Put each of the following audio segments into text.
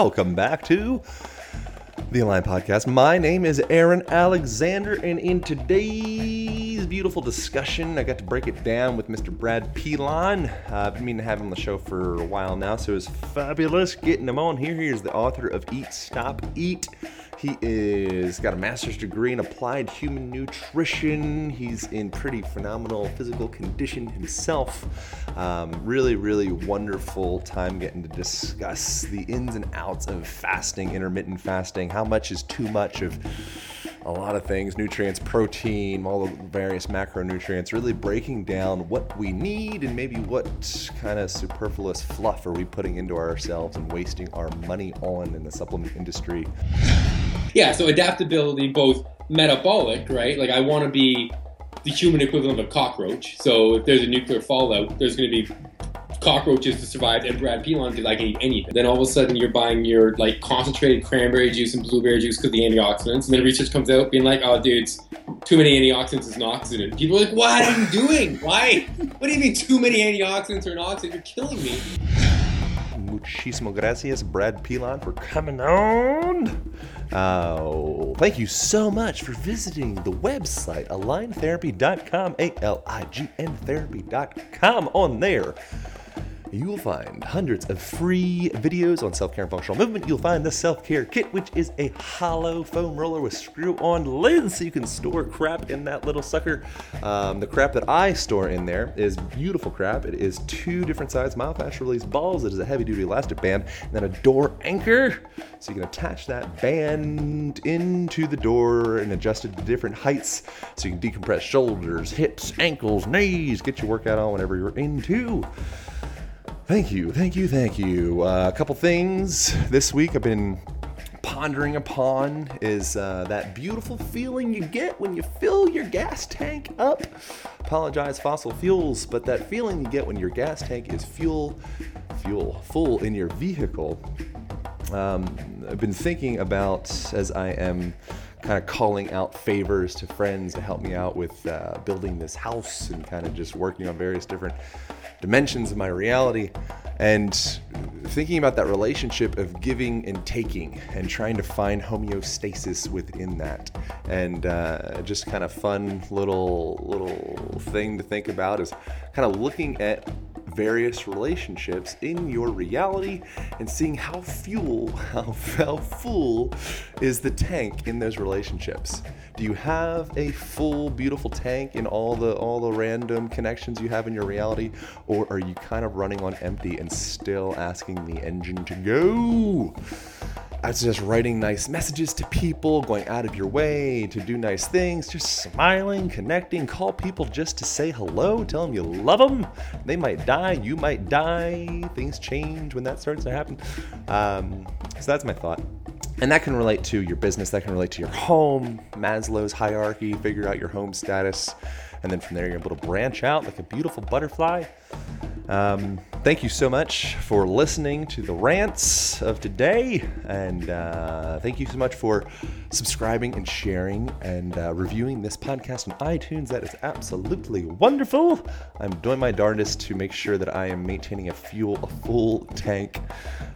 Welcome back to the Align Podcast. My name is Aaron Alexander, and in today's beautiful discussion, I got to break it down with Mr. Brad Pilon. Uh, I've been meaning to have him on the show for a while now, so it's fabulous getting him on here. He is the author of Eat, Stop, Eat. He is got a master's degree in applied human nutrition. He's in pretty phenomenal physical condition himself. Um, really, really wonderful time getting to discuss the ins and outs of fasting, intermittent fasting. How much is too much of a lot of things nutrients, protein, all the various macronutrients, really breaking down what we need and maybe what kind of superfluous fluff are we putting into ourselves and wasting our money on in the supplement industry. Yeah, so adaptability, both metabolic, right? Like I want to be the human equivalent of a cockroach. So if there's a nuclear fallout, there's going to be cockroaches to survive and Brad Pilon because I can eat anything. Then all of a sudden you're buying your like concentrated cranberry juice and blueberry juice because the antioxidants. And then research comes out being like, oh dudes, too many antioxidants is an oxidant. People are like, what are you doing? Why? What do you mean too many antioxidants are an oxidant? You're killing me. Muchísimo gracias, Brad Pilon, for coming on. Uh, thank you so much for visiting the website, aligntherapy.com, A L I G N therapy.com. On there, you will find hundreds of free videos on self care and functional movement. You'll find the self care kit, which is a hollow foam roller with screw on lids so you can store crap in that little sucker. Um, the crap that I store in there is beautiful crap. It is two different size myofascial release balls. It is a heavy duty elastic band and then a door anchor. So you can attach that band into the door and adjust it to different heights so you can decompress shoulders, hips, ankles, knees, get your workout on whenever you're into. Thank you, thank you, thank you. Uh, a couple things this week I've been pondering upon is uh, that beautiful feeling you get when you fill your gas tank up. Apologize, fossil fuels, but that feeling you get when your gas tank is fuel, fuel full in your vehicle. Um, I've been thinking about as I am kind of calling out favors to friends to help me out with uh, building this house and kind of just working on various different dimensions of my reality and thinking about that relationship of giving and taking and trying to find homeostasis within that. And uh, just kind of fun little little thing to think about is kind of looking at various relationships in your reality and seeing how fuel how, how full is the tank in those relationships. Do you have a full beautiful tank in all the all the random connections you have in your reality or are you kind of running on empty and still asking the engine to go I just writing nice messages to people, going out of your way to do nice things, just smiling, connecting, call people just to say hello, tell them you love them. They might die, you might die. Things change when that starts to happen. Um, so that's my thought. And that can relate to your business, that can relate to your home, Maslow's hierarchy, figure out your home status. And then from there, you're able to branch out like a beautiful butterfly. Um, thank you so much for listening to the rants of today. And uh, thank you so much for subscribing and sharing and uh, reviewing this podcast on iTunes. That is absolutely wonderful. I'm doing my darndest to make sure that I am maintaining a fuel, a full tank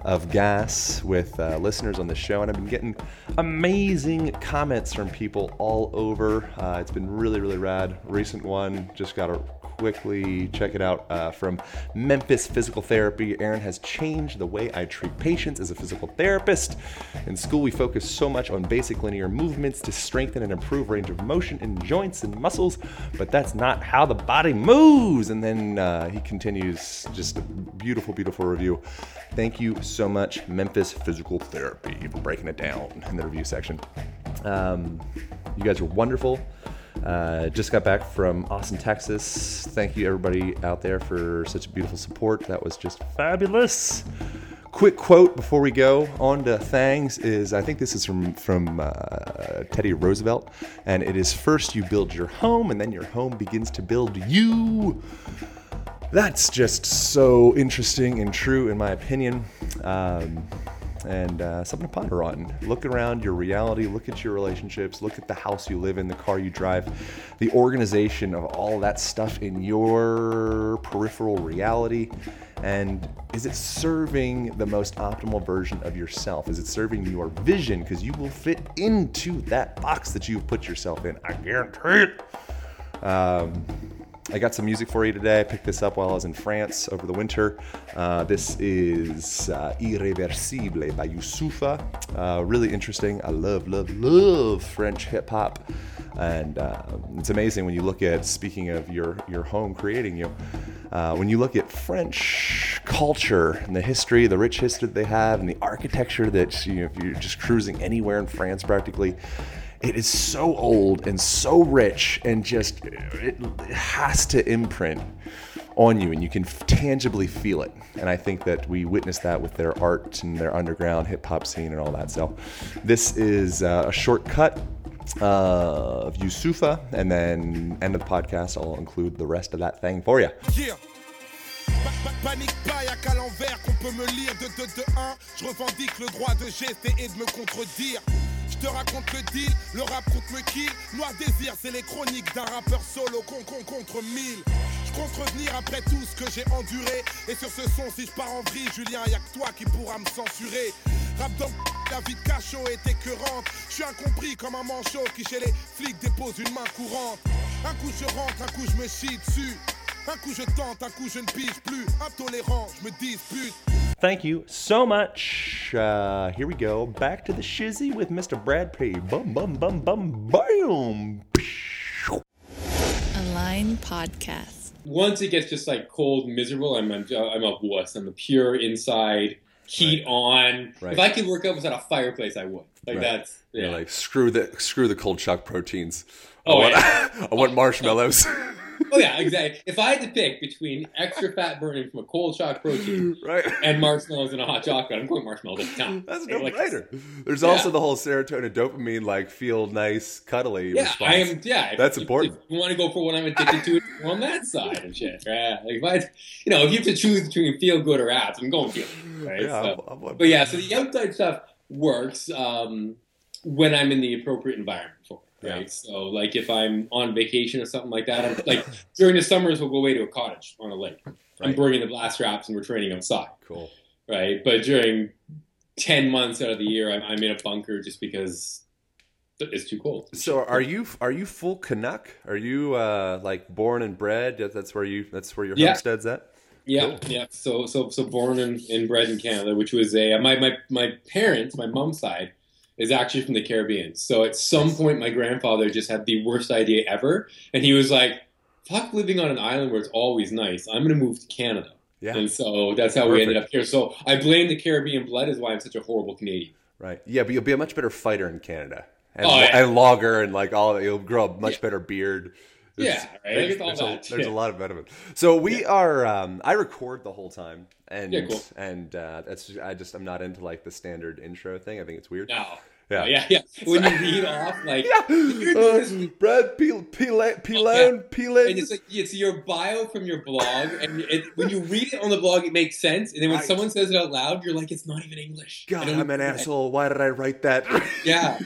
of gas with uh, listeners on the show. And I've been getting amazing comments from people all over. Uh, it's been really, really rad. Recent one just got a quickly check it out uh, from Memphis Physical Therapy. Aaron has changed the way I treat patients as a physical therapist. In school, we focus so much on basic linear movements to strengthen and improve range of motion in joints and muscles, but that's not how the body moves. And then uh, he continues just a beautiful, beautiful review. Thank you so much, Memphis Physical Therapy, for breaking it down in the review section. Um, you guys are wonderful. Uh, just got back from Austin, Texas. Thank you, everybody out there, for such beautiful support. That was just fabulous. Quick quote before we go on to Thangs is I think this is from from uh, Teddy Roosevelt, and it is first you build your home, and then your home begins to build you. That's just so interesting and true, in my opinion. Um, and uh, something to ponder on. Look around your reality, look at your relationships, look at the house you live in, the car you drive, the organization of all that stuff in your peripheral reality. And is it serving the most optimal version of yourself? Is it serving your vision? Because you will fit into that box that you've put yourself in. I guarantee it. Um, I got some music for you today. I picked this up while I was in France over the winter. Uh, this is uh, Irreversible by Youssoupha. Uh, really interesting. I love, love, love French hip hop. And uh, it's amazing when you look at, speaking of your, your home creating you, uh, when you look at French culture and the history, the rich history that they have, and the architecture that, you know, if you're just cruising anywhere in France practically, it is so old and so rich and just it has to imprint on you and you can tangibly feel it and i think that we witnessed that with their art and their underground hip-hop scene and all that so this is uh, a shortcut uh, of Youssoupha, and then end of the podcast, I'll include the rest of that thing for you. L'envers qu'on peut me lire de 2 de 1. Je revendique le droit de gester et de me contredire. Te raconte le deal, le rap contre me kill. Noir désir, c'est les chroniques d'un rappeur solo con con contre mille. Je compte revenir après tout ce que j'ai enduré. Et sur ce son, si je pars en vrille, Julien, y'a que toi qui pourra me censurer. Rap dans la vie de cachot est écœurante. Je suis incompris comme un manchot qui chez les flics dépose une main courante. Un coup je rentre, un coup je me chie dessus. Un coup je tente, un coup je ne pige plus. Intolérant, je me dispute. Thank you so much. Uh, here we go. Back to the shizzy with Mr. Brad P. Bum, bum, bum, bum, bam. A Line Podcast. Once it gets just like cold, and miserable, I'm I'm, I'm a wuss. I'm a pure inside heat on. Right. If I could work out without a fireplace, I would. Like Right. that's yeah. You're like, screw the screw the cold shock proteins. Oh, I want, yeah. I want marshmallows. oh yeah, exactly. If I had to pick between extra fat burning from a cold shock protein right. and marshmallows and a hot chocolate, I'm going marshmallows every time. That's no Like, brainer. There's Yeah. also the whole serotonin dopamine, like feel nice, cuddly Yeah, response. I am. Yeah, That's if- important. If you want to go for what I'm addicted to, on that side and shit. Yeah, like if I, you know, if you have to choose between feel good or apps, I'm going feel good. Right. Yeah, so, I'm- I'm- but yeah, so the outside stuff works um, when I'm in the appropriate environment for it. Right. Yeah. So like if I'm on vacation or something like that, I'm, like during the summers we'll go away to a cottage on a lake. I'm bringing the Blast Straps and we're training outside. Cool. Right. But during ten months out of the year, I'm, I'm in a bunker just because it's too cold. So are you are you full Canuck? Are you uh, like born and bred? That's where you that's where your Yeah. homestead's at. Yeah, Cool. yeah. So, so, so born and, and bred in Canada, which was a my my my parents, my mom's side, is actually from the Caribbean. So at some point, my grandfather just had the worst idea ever, and he was like, "Fuck living on an island where it's always nice. I'm going to move to Canada." Yeah. And so that's how we ended up here. So I blame the Caribbean blood is why I'm such a horrible Canadian. Right. Yeah, but you'll be a much better fighter in Canada. And, Oh, yeah. and logger and like all that. You'll grow a much better beard. Yeah, There's- right? There's, there's a, there's a lot of benefit. So we are. Um, I record the whole time, and Yeah, cool. and uh, that's. I just I'm not into like the standard intro thing. I think it's weird. No. Yeah. yeah, yeah. When you read off, like, Uh, Brad Peelan Peelan. and it's like it's your bio from your blog, and it, when you read it on the blog, it makes sense, and then when someone says it out loud, you're like, it's not even English. God, I'm an asshole. Why did I write that? Yeah.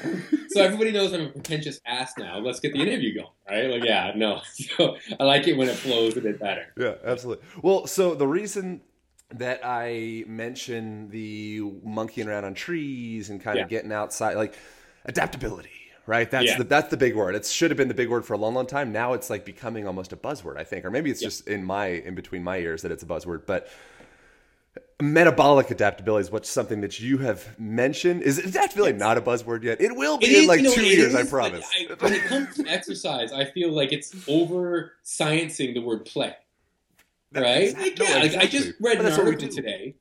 So everybody knows I'm a pretentious ass now. Let's get the interview going, right? Like, yeah, no. So I like it when it flows a bit better. Yeah, absolutely. Well, so the reason that I mention the monkeying around on trees and kind Yeah. of getting outside, like adaptability, right? That's Yeah. the that's the big word. It should have been the big word for a long, long time. Now it's like becoming almost a buzzword, I think, or maybe it's Yeah. just in my in between my ears that it's a buzzword, but. Metabolic adaptability is what's something that you have mentioned. Is adaptability not a buzzword yet? It will be It in is, like you know, two years, I is, but promise. I- when it comes to exercise, I feel like it's over sciencing the word play. Right? Exact- Like, no, yeah, like, I just read But an what we article do. today,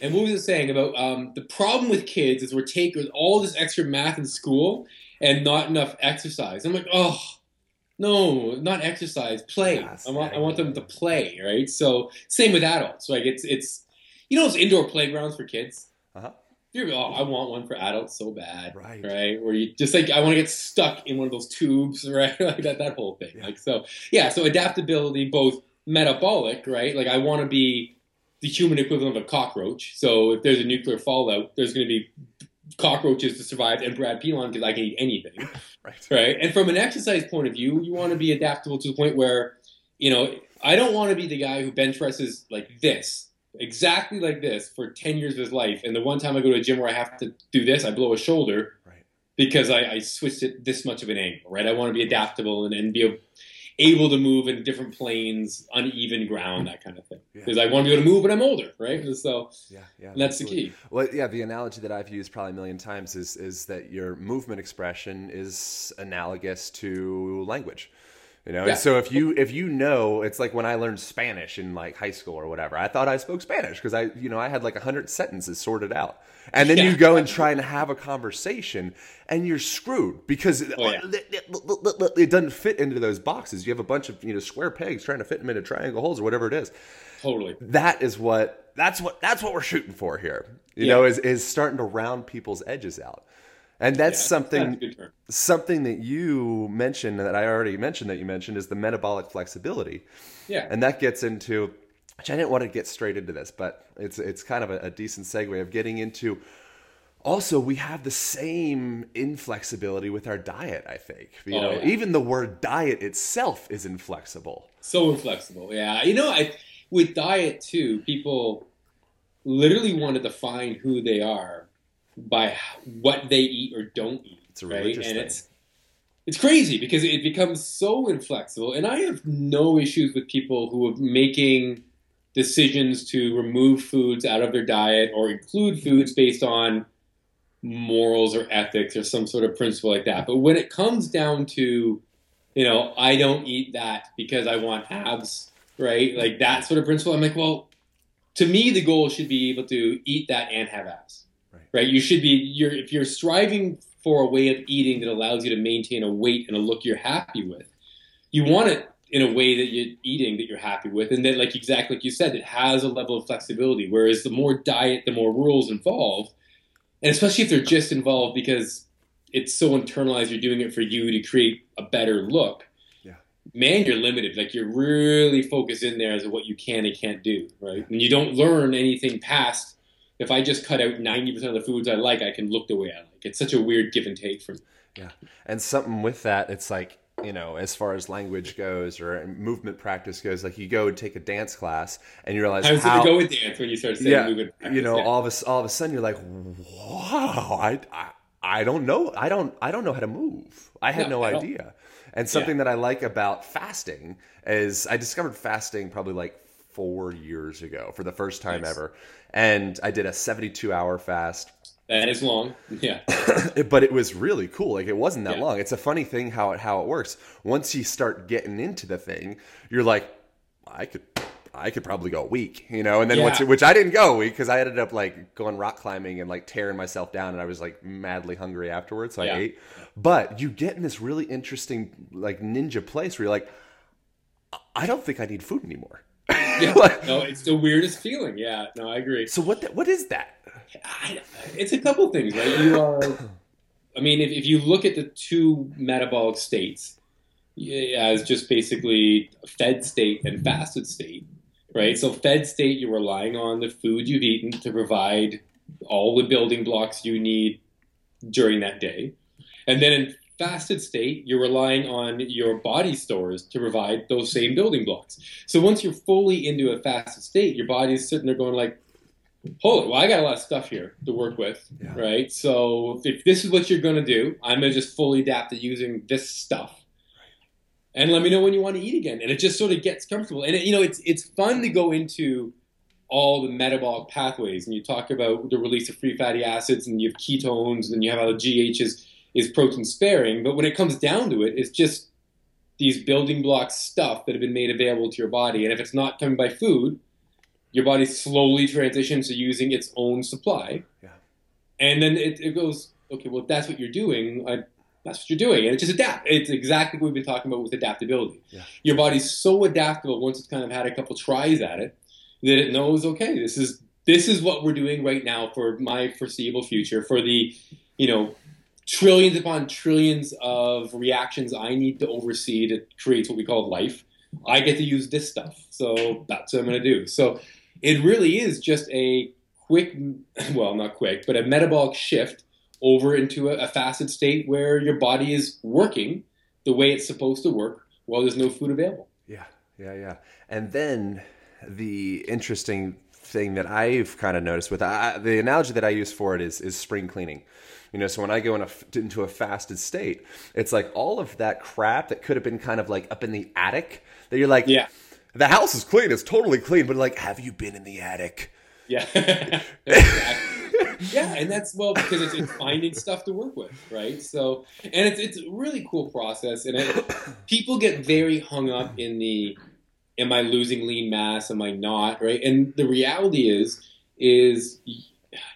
and what was it saying about um, the problem with kids is we're taking all this extra math in school and not enough exercise. I'm like, oh, No, not exercise. Play. Yes, I want I want them to play, right? So same with adults. Like it's it's you know those indoor playgrounds for kids. Uh-huh. You're, oh, I want one for adults so bad, Right. Right, where you just like I want to get stuck in one of those tubes, right? like that that whole thing. Yeah. Like so, yeah. So adaptability, both metabolic, right? Like I want to be the human equivalent of a cockroach. So if there's a nuclear fallout, there's going to be cockroaches to survive and Brad Pilon because I can eat anything Right. right? And from an exercise point of view, you want to be adaptable to the point where, you know, I don't want to be the guy who bench presses like this, exactly like this, for 10 years of his life. And the one time I go to a gym where I have to do this, I blow a shoulder Right. because I, I switched it this much of an angle, right? I want to be adaptable and, and be able to move in different planes, uneven ground, that kind of thing. Yeah. Because I want to be able to move when I'm older, right? So Yeah, yeah. that's the key. Well, yeah, the analogy that I've used probably a million times is is that your movement expression is analogous to language. You know, Yeah. and so if you if you know, it's like when I learned Spanish in like high school or whatever. I thought I spoke Spanish because I, you know, I had like a hundred sentences sorted out, and then Yeah. you go and try and have a conversation, and you're screwed because Oh, yeah. it doesn't fit into those boxes. You have a bunch of you know square pegs trying to fit them into triangle holes or whatever it is Totally. that is what that's what that's what we're shooting for here. You know, is is starting to round people's edges out. And that's Yeah, something something that you mentioned that I already mentioned that you mentioned is the metabolic flexibility. Yeah. And that gets into which I didn't want to get straight into this, but it's it's kind of a, a decent segue of getting into also we have the same inflexibility with our diet, I think. You Oh, know, yeah. even the word diet itself is inflexible. So inflexible. Yeah. You know, I with diet too, people literally want to define who they are by what they eat or don't eat. It's a right? and thing. it's it's crazy because it becomes so inflexible. And I have no issues with people who are making decisions to remove foods out of their diet or include foods based on morals or ethics or some sort of principle like that. But when it comes down to, you know, I don't eat that because I want abs, right? Like that sort of principle, I'm like, well, to me, the goal should be able to eat that and have abs, Right. You should be, you're, if you're striving for a way of eating that allows you to maintain a weight and a look you're happy with, you want it in a way that you're eating that you're happy with, and then, like exactly like you said, it has a level of flexibility. Whereas the more diet, the more rules involved, and especially if they're just involved because it's so internalized, you're doing it for you to create a better look. Yeah. Man, you're limited. Like you're really focused in there as to what you can and can't do, right? And you don't learn anything past. If I just cut out ninety percent of the foods I like, I can look the way I like. It's such a weird give and take for me. Yeah. And something with that, it's like, you know, as far as language goes or movement practice goes, like you go and take a dance class and you realize How does how, it go with dance when you start saying yeah, movement? you know, Yeah. all of a, all of a sudden you're like, wow, I, I, I don't know. I don't, I don't know how to move. I had No, no idea. And something that I like about fasting is I discovered fasting probably like four years ago for the first time Nice. ever. And I did a 72 hour fast that is long. Yeah. but it was really cool. Like it wasn't that Yeah. long. It's a funny thing how it how it works. Once you start getting into the thing, you're like, I could. I could probably go a week, you know, and then once which I didn't go a week because I ended up like going rock climbing and like tearing myself down, and I was like madly hungry afterwards, so Yeah. I ate. But you get in this really interesting like ninja place where you're like, I don't think I need food anymore. Yeah. No, it's the weirdest feeling. Yeah. No, I agree. So what? The, what is that? I, it's a couple things, right? You are, I mean, if, if you look at the two metabolic states as just basically fed state and fasted state, right? So, fed state, you're relying on the food you've eaten to provide all the building blocks you need during that day. And then in fasted state, you're relying on your body stores to provide those same building blocks. So once you're fully into a fasted state, your body's sitting there going like, holy, well, I got a lot of stuff here to work with, Yeah. right? So if this is what you're going to do, I'm going to just fully adapt to using this stuff. And let me know when you want to eat again. And it just sort of gets comfortable. And, it, you know, it's, it's fun to go into all the metabolic pathways. And you talk about the release of free fatty acids and you have ketones and you have how the GH is, protein sparing. But when it comes down to it, it's just these building block stuff that have been made available to your body. And if it's not coming by food, your body slowly transitions to using its own supply. Yeah. And then it, it goes, okay, well, if that's what you're doing, I, that's what you're doing, and it just adapt. It's exactly what we've been talking about with adaptability. Yeah. Your body's so adaptable once it's kind of had a couple tries at it that it knows, okay, this is this is what we're doing right now for my foreseeable future, for the, you know, trillions upon trillions of reactions I need to oversee to create what we call life. I get to use this stuff, so that's what I'm going to do. So it really is just a quick, well, not quick, but a metabolic shift over into a, a fasted state where your body is working the way it's supposed to work while there's no food available. Yeah, yeah, yeah. And then the interesting thing that I've kind of noticed with I, the analogy that I use for it is is spring cleaning. You know, so when I go in a, into a fasted state, it's like all of that crap that could have been kind of like up in the attic that you're like, Yeah. the house is clean, it's totally clean, but like, have you been in the attic? Yeah. Yeah, and that's well because it's, it's finding stuff to work with, right? So, and it's it's a really cool process, and it, people get very hung up in the, am I losing lean mass? Am I not? Right? And the reality is, is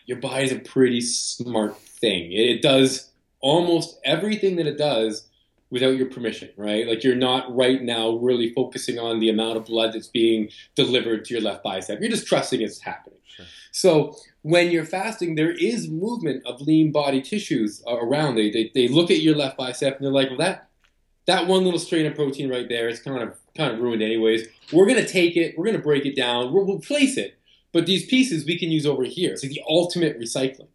your body's a pretty smart thing. It does almost everything that it does without your permission, right? Like you're not right now really focusing on the amount of blood that's being delivered to your left bicep. You're just trusting it's happening. So when you're fasting, there is movement of lean body tissues around. They, they they look at your left bicep and they're like, well, that that one little strain of protein right there is kind of kind of ruined anyways. We're gonna take it, we're gonna break it down, we'll replace it, but these pieces we can use over here. It's like the ultimate recycling.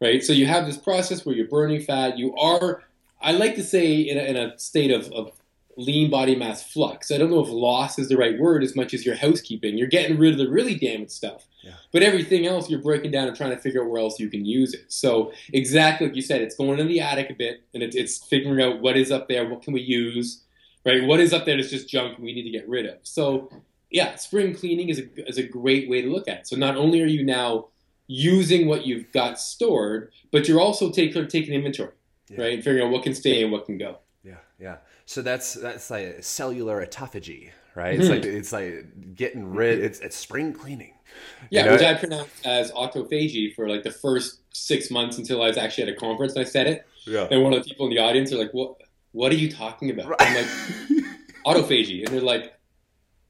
Right? So you have this process where you're burning fat. You are, I like to say, in a, in a state of, of lean body mass flux. I don't know if loss is the right word as much as your housekeeping. You're getting rid of the really damaged stuff. Yeah. But everything else you're breaking down and trying to figure out where else you can use it. So exactly like you said, it's going in the attic a bit and it's, it's figuring out what is up there, what can we use, right? What is up there that's just junk we need to get rid of. So yeah, spring cleaning is a, is a great way to look at it. So not only are you now using what you've got stored, but you're also taking taking inventory, Yeah. right? Figuring out what can stay and what can go. Yeah, yeah. So that's that's like cellular autophagy, right? It's hmm. like it's like getting rid. It's it's spring cleaning. Yeah, You know? which I pronounced as autophagy for like the first six months until I was actually at a conference and I said it. Yeah. And one of the people in the audience are like, "What? What are you talking about?" I'm like, "Autophagy," and they're like,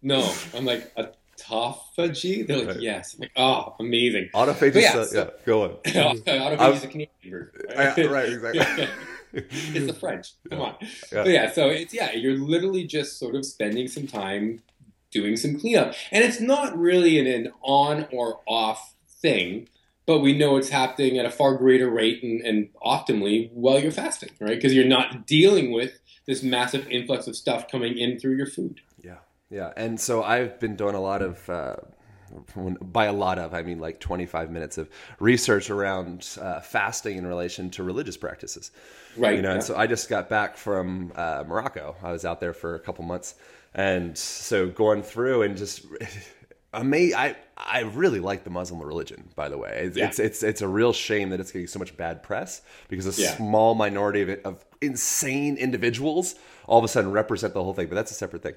"No." I'm like, "Autophagy?" They're like, Right. "Yes." I'm like, "Oh, amazing." Autophagy. But yeah, so- yeah, go on. autophagy is a Canadian version, Yeah, right, exactly. it's the French. Come on. Yeah. But yeah, so it's yeah, you're literally just sort of spending some time doing some cleanup, and it's not really an, an on or off thing. But we know it's happening at a far greater rate and, and optimally while you're fasting, right? Because you're not dealing with this massive influx of stuff coming in through your food. Yeah, yeah. And so I've been doing a lot of, uh, by a lot of, I mean like 25 minutes of research around uh, fasting in relation to religious practices. Right. You know, and so I just got back from uh, Morocco. I was out there for a couple months, and so going through and just. I I really like the Muslim religion, by the way. It's, Yeah. it's it's it's a real shame that it's getting so much bad press because a Yeah. small minority of it, of insane individuals all of a sudden represent the whole thing. But that's a separate thing.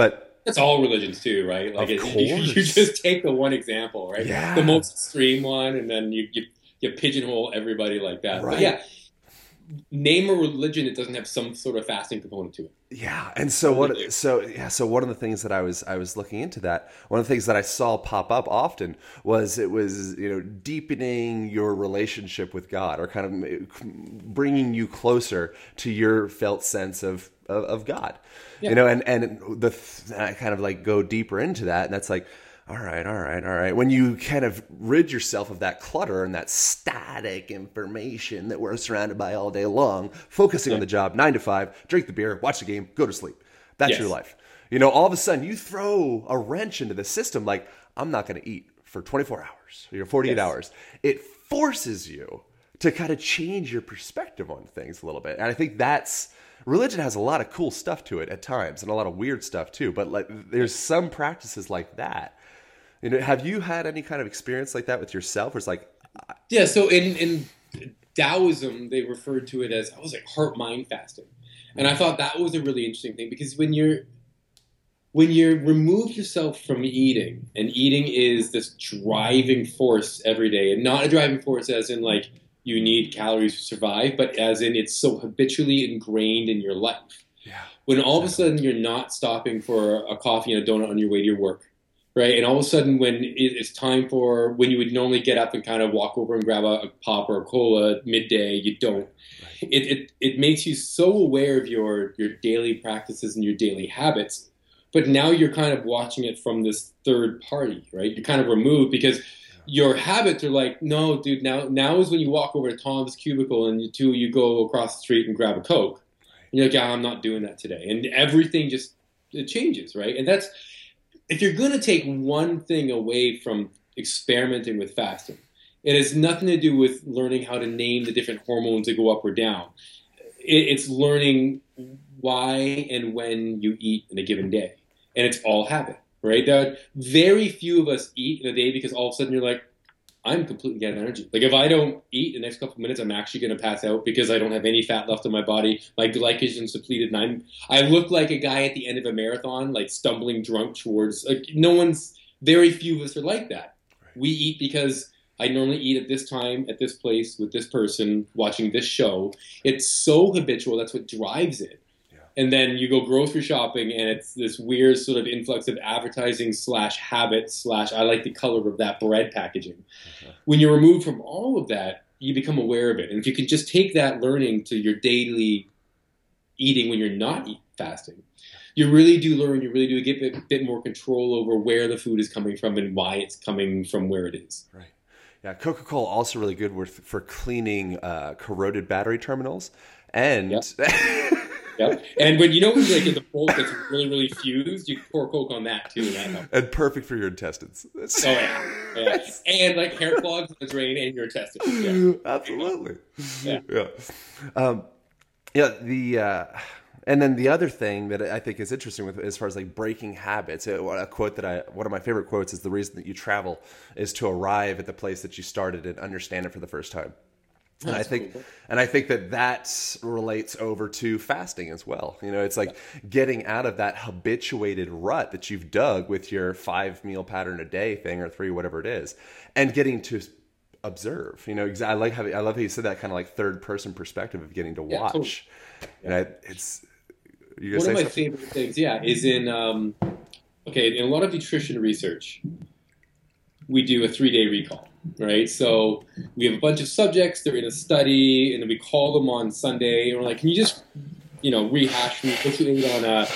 But That's all religions too, right? Like it, you, you just take the one example, right? Yeah. The most extreme one, and then you you, you pigeonhole everybody like that. Right. But yeah, name a religion that doesn't have some sort of fasting component to it. Yeah, and so what? So yeah, so one of the things that I was I was looking into that one of the things that I saw pop up often was it was you know deepening your relationship with God or kind of bringing you closer to your felt sense of of, of God, you know, and and the th- I kind of like go deeper into that, and that's like. All right, all right, all right. When you kind of rid yourself of that clutter and that static information that we're surrounded by all day long, focusing on the job, nine to five, drink the beer, watch the game, go to sleep. That's Yes. your life. You know, all of a sudden you throw a wrench into the system like, I'm not going to eat for 24 hours or 48 Yes. hours. It forces you to kind of change your perspective on things a little bit. And I think that's religion has a lot of cool stuff to it at times and a lot of weird stuff too. But like there's some practices like that. You know, have you had any kind of experience like that with yourself? or it's like, Yeah. So in in Taoism, they referred to it as I was like heart mind fasting, and I mm. thought that was a really interesting thing because when you're when you remove yourself from eating, and eating is this driving force every day, and not a driving force as in like you need calories to survive, but as in it's so habitually ingrained in your life. Yeah. When all of a sudden you're not stopping for a coffee and a donut on your way to your work, right? And all of a sudden when it's time for when you would normally get up and kind of walk over and grab a, a pop or a cola midday, you don't. Right. It, it it makes you so aware of your your daily practices and your daily habits, but now you're kind of watching it from this third party, right? You're kind of removed because your habits are like, no, dude. Now, now is when you walk over to Tom's cubicle and you two, you go across the street and grab a coke. And you're like, yeah, I'm not doing that today, and everything just it changes, right? And that's if you're to take one thing away from experimenting with fasting, it has nothing to do with learning how to name the different hormones that go up or down. It, it's learning why and when you eat in a given day, and it's all habit, right? Are very few of us eat in a day because all of a sudden you're like, I'm completely out of energy. Like if I don't eat the next couple of minutes, I'm actually going to pass out because I don't have any fat left in my body. My glycogen's depleted, and I'm I look like a guy at the end of a marathon, like stumbling drunk towards. Like no one's. Very few of us are like that. We eat because I normally eat at this time, at this place, with this person, watching this show. It's so habitual. That's what drives it. And then you go grocery shopping, and it's this weird sort of influx of advertising slash habit slash I like the color of that bread packaging. When you're removed from all of that, you become aware of it. And if you can just take that learning to your daily eating when you're not eat, fasting, you really do learn. You really do get a bit, bit more control over where the food is coming from and why it's coming from where it is. Right. Yeah, Coca Cola also really good with for cleaning uh, corroded battery terminals, and Yep. And when you know when like in the bolt that's really really fused, you pour Coke on that too, and that and perfect for your intestines. Oh yeah, yeah. And like hair clogs in the drain and your intestines. Yeah. Absolutely. Yeah. Yeah. Um, yeah. The uh, and then the other thing that I think is interesting with as far as like breaking habits, uh, a quote that I one of my favorite quotes is the reason that you travel is to arrive at the place that you started and understand it for the first time. And I think, cool. and I think that that relates over to fasting as well. You know, it's like getting out of that habituated rut that you've dug with your five meal pattern a day thing or three, whatever it is, and getting to observe. You know, I like how I love how you said that kind of like third person perspective of getting to Yeah, watch. totally. And I, it's you One of my something? favorite things, yeah, is in um, okay in a lot of nutrition research. We do a three day recall, right? So we have a bunch of subjects. They're in a study, and then we call them on Sunday, and we're like, "Can you just, you know, rehash me what you ate on a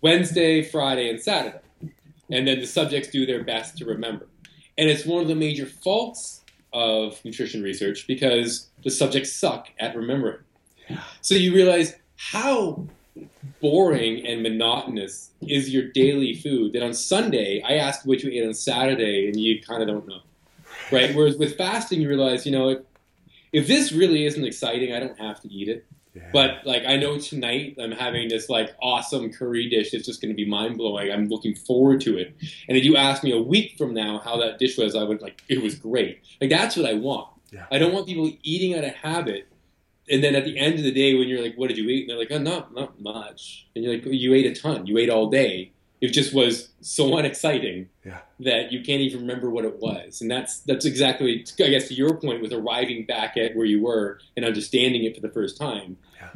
Wednesday, Friday, and Saturday?" And then the subjects do their best to remember. And it's one of the major faults of nutrition research because the subjects suck at remembering. So you realize how boring and monotonous is your daily food that on Sunday I asked what you ate on Saturday and you kind of don't know. Right? Whereas with fasting, you realize, you know, if, if this really isn't exciting, I don't have to eat it. But like I know tonight I'm having this like awesome curry dish that's just going to be mind blowing. I'm looking forward to it. And if you ask me a week from now how that dish was, I would like it was great. Like that's what I want. Yeah. I don't want people eating out of habit. And then at the end of the day, when you're like, "What did you eat?" and they're like, "Oh, not not much," and you're like, "You ate a ton. You ate all day. It just was so unexciting Yeah. that you can't even remember what it was." And that's that's exactly, I guess, to your point with arriving back at where you were and understanding it for the first time. Yeah.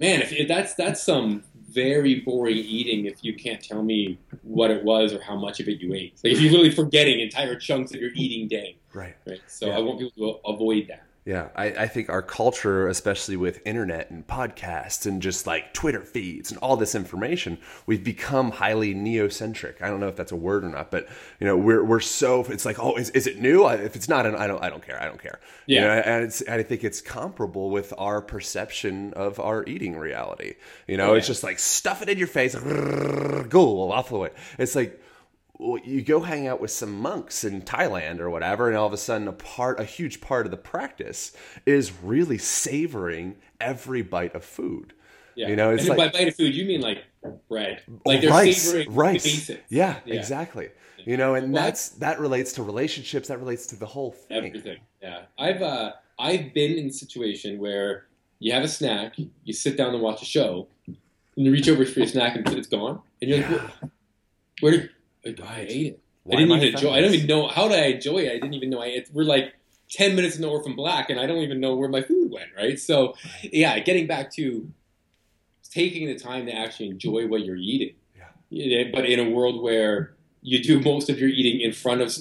Man, if, if that's that's some very boring eating if you can't tell me what it was or how much of it you ate. Like if you're literally forgetting entire chunks of your eating day, Right. right? So Yeah. I want people to avoid that. Yeah, I, I think our culture, especially with internet and podcasts and just like Twitter feeds and all this information, we've become highly neocentric. I don't know if that's a word or not, but you know, we're we're so it's like, oh, is, is it new? I- If it's not, I don't I don't care. I don't care. You Yeah. know, and it's, I think it's comparable with our perception of our eating reality. You know, Oh, it's just like stuff it in your face, go off the way. It's like well, you go hang out with some monks in Thailand or whatever, and all of a sudden, a part, a huge part of the practice is really savoring every bite of food. Yeah. You know, it's and like by bite of food, you mean like bread. Like they're rice, savoring rice. Yeah, Yeah. exactly. You know, and Well, that's that relates to relationships. That relates to the whole thing. Everything. Yeah. I've uh, I've been in a situation where you have a snack, you sit down and watch a show, and you reach over for your snack and it's gone, and you're like, "Where did I, I ate it? Why I didn't am I even enjoy. I don't even know how did I enjoy it. I didn't even know I. It, we're like ten minutes in the Orphan Black, and I don't even know where my food went. Right. So, yeah, getting back to taking the time to actually enjoy what you're eating. Yeah. But in a world where you do most of your eating in front of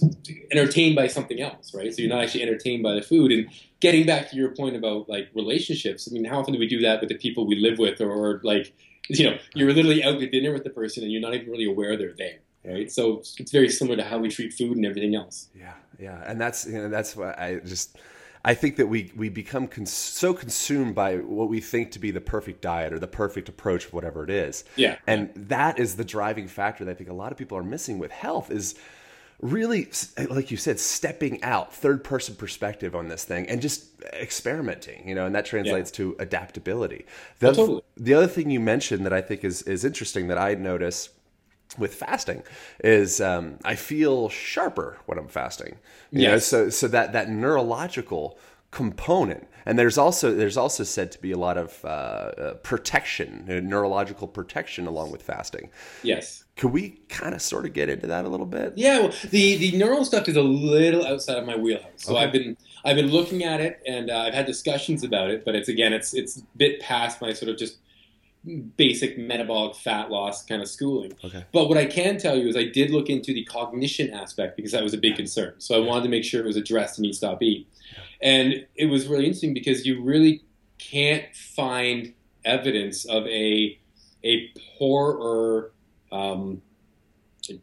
entertained by something else, right? So you're not actually entertained by the food. And getting back to your point about like relationships, I mean, how often do we do that with the people we live with, or, or like, you know, you're literally out to dinner with the person and you're not even really aware they're there, right? So it's very similar to how we treat food and everything else. Yeah, yeah, and that's you know that's why I just I think that we we become cons- so consumed by what we think to be the perfect diet or the perfect approach, whatever it is. Yeah. And that is the driving factor that I think a lot of people are missing with health is really like you said stepping out third person perspective on this thing and just experimenting you know and that translates yeah. to adaptability oh, the, oh, totally. the other thing you mentioned that i think is is interesting that i notice with fasting is um, I feel sharper when I'm fasting. You yes. know, so so that that neurological component and there's also there's also said to be a lot of uh, uh, protection uh, neurological protection along with fasting yes could we kind of sort of get into that a little bit yeah well, the the neural stuff is a little outside of my wheelhouse so okay. i've been i've been looking at it and uh, i've had discussions about it but it's again it's it's a bit past my sort of just basic metabolic fat loss kind of schooling. Okay. But what I can tell you is I did look into the cognition aspect because that was a big concern. So I wanted to make sure it was addressed in Eat Stop Eat. And it was really interesting because you really can't find evidence of a a poorer um,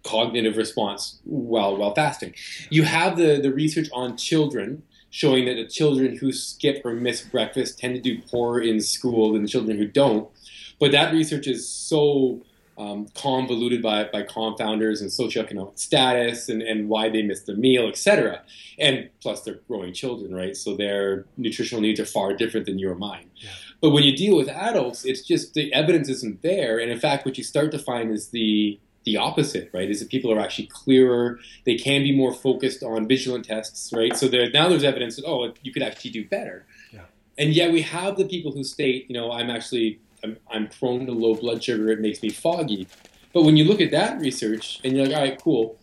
cognitive response while while fasting. You have the the research on children showing that the children who skip or miss breakfast tend to do poorer in school than the children who don't. But that research is so um, convoluted by, by confounders and socioeconomic status and, and why they miss their meal, etc. And plus, they're growing children, right? So their nutritional needs are far different than your or mine. Yeah. But when you deal with adults, it's just the evidence isn't there. And in fact, what you start to find is the the opposite, right? Is that people are actually clearer. They can be more focused on vigilant tests, right? So there, now there's evidence that oh, you could actually do better. Yeah. And yet we have the people who state, you know, I'm actually I'm, I'm prone to low blood sugar. It makes me foggy. But when you look at that research and you're like, all right, cool.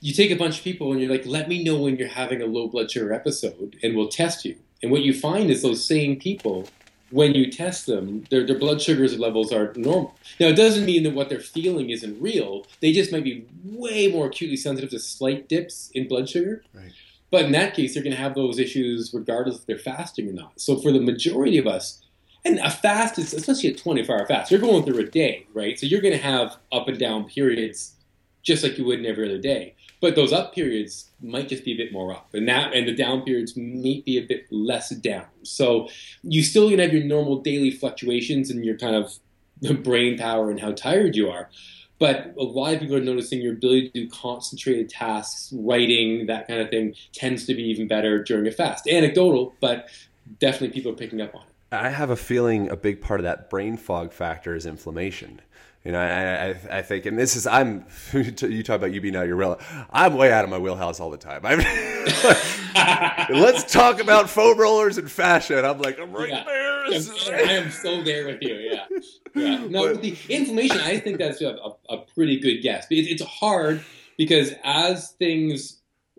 You take a bunch of people and you're like, let me know when you're having a low blood sugar episode and we'll test you. And what you find is those same people, when you test them, their, their blood sugars levels are normal. Now, it doesn't mean that what they're feeling isn't real. They just might be way more acutely sensitive to slight dips in blood sugar. Right. But in that case, they're going to have those issues regardless if they're fasting or not. So for the majority of us, and a fast is especially a 24 hour fast. You're going through a day, right? So you're going to have up and down periods, just like you would in every other day. But those up periods might just be a bit more up, and that and the down periods may be a bit less down. So you still gonna have your normal daily fluctuations and your kind of brain power and how tired you are. But a lot of people are noticing your ability to do concentrated tasks, writing, that kind of thing, tends to be even better during a fast. Anecdotal, but definitely people are picking up on it. I have a feeling a big part of that brain fog factor is inflammation. You know, I, I, I think, and this is, I'm, you talk about you being out of your wheel. I'm way out of my wheelhouse all the time. I'm, let's talk about foam rollers and fashion. I'm like, I'm right yeah. there. I am so there with you. Yeah. Yeah. No, but, the inflammation, I think that's a, a, pretty good guess. It, it's hard because as things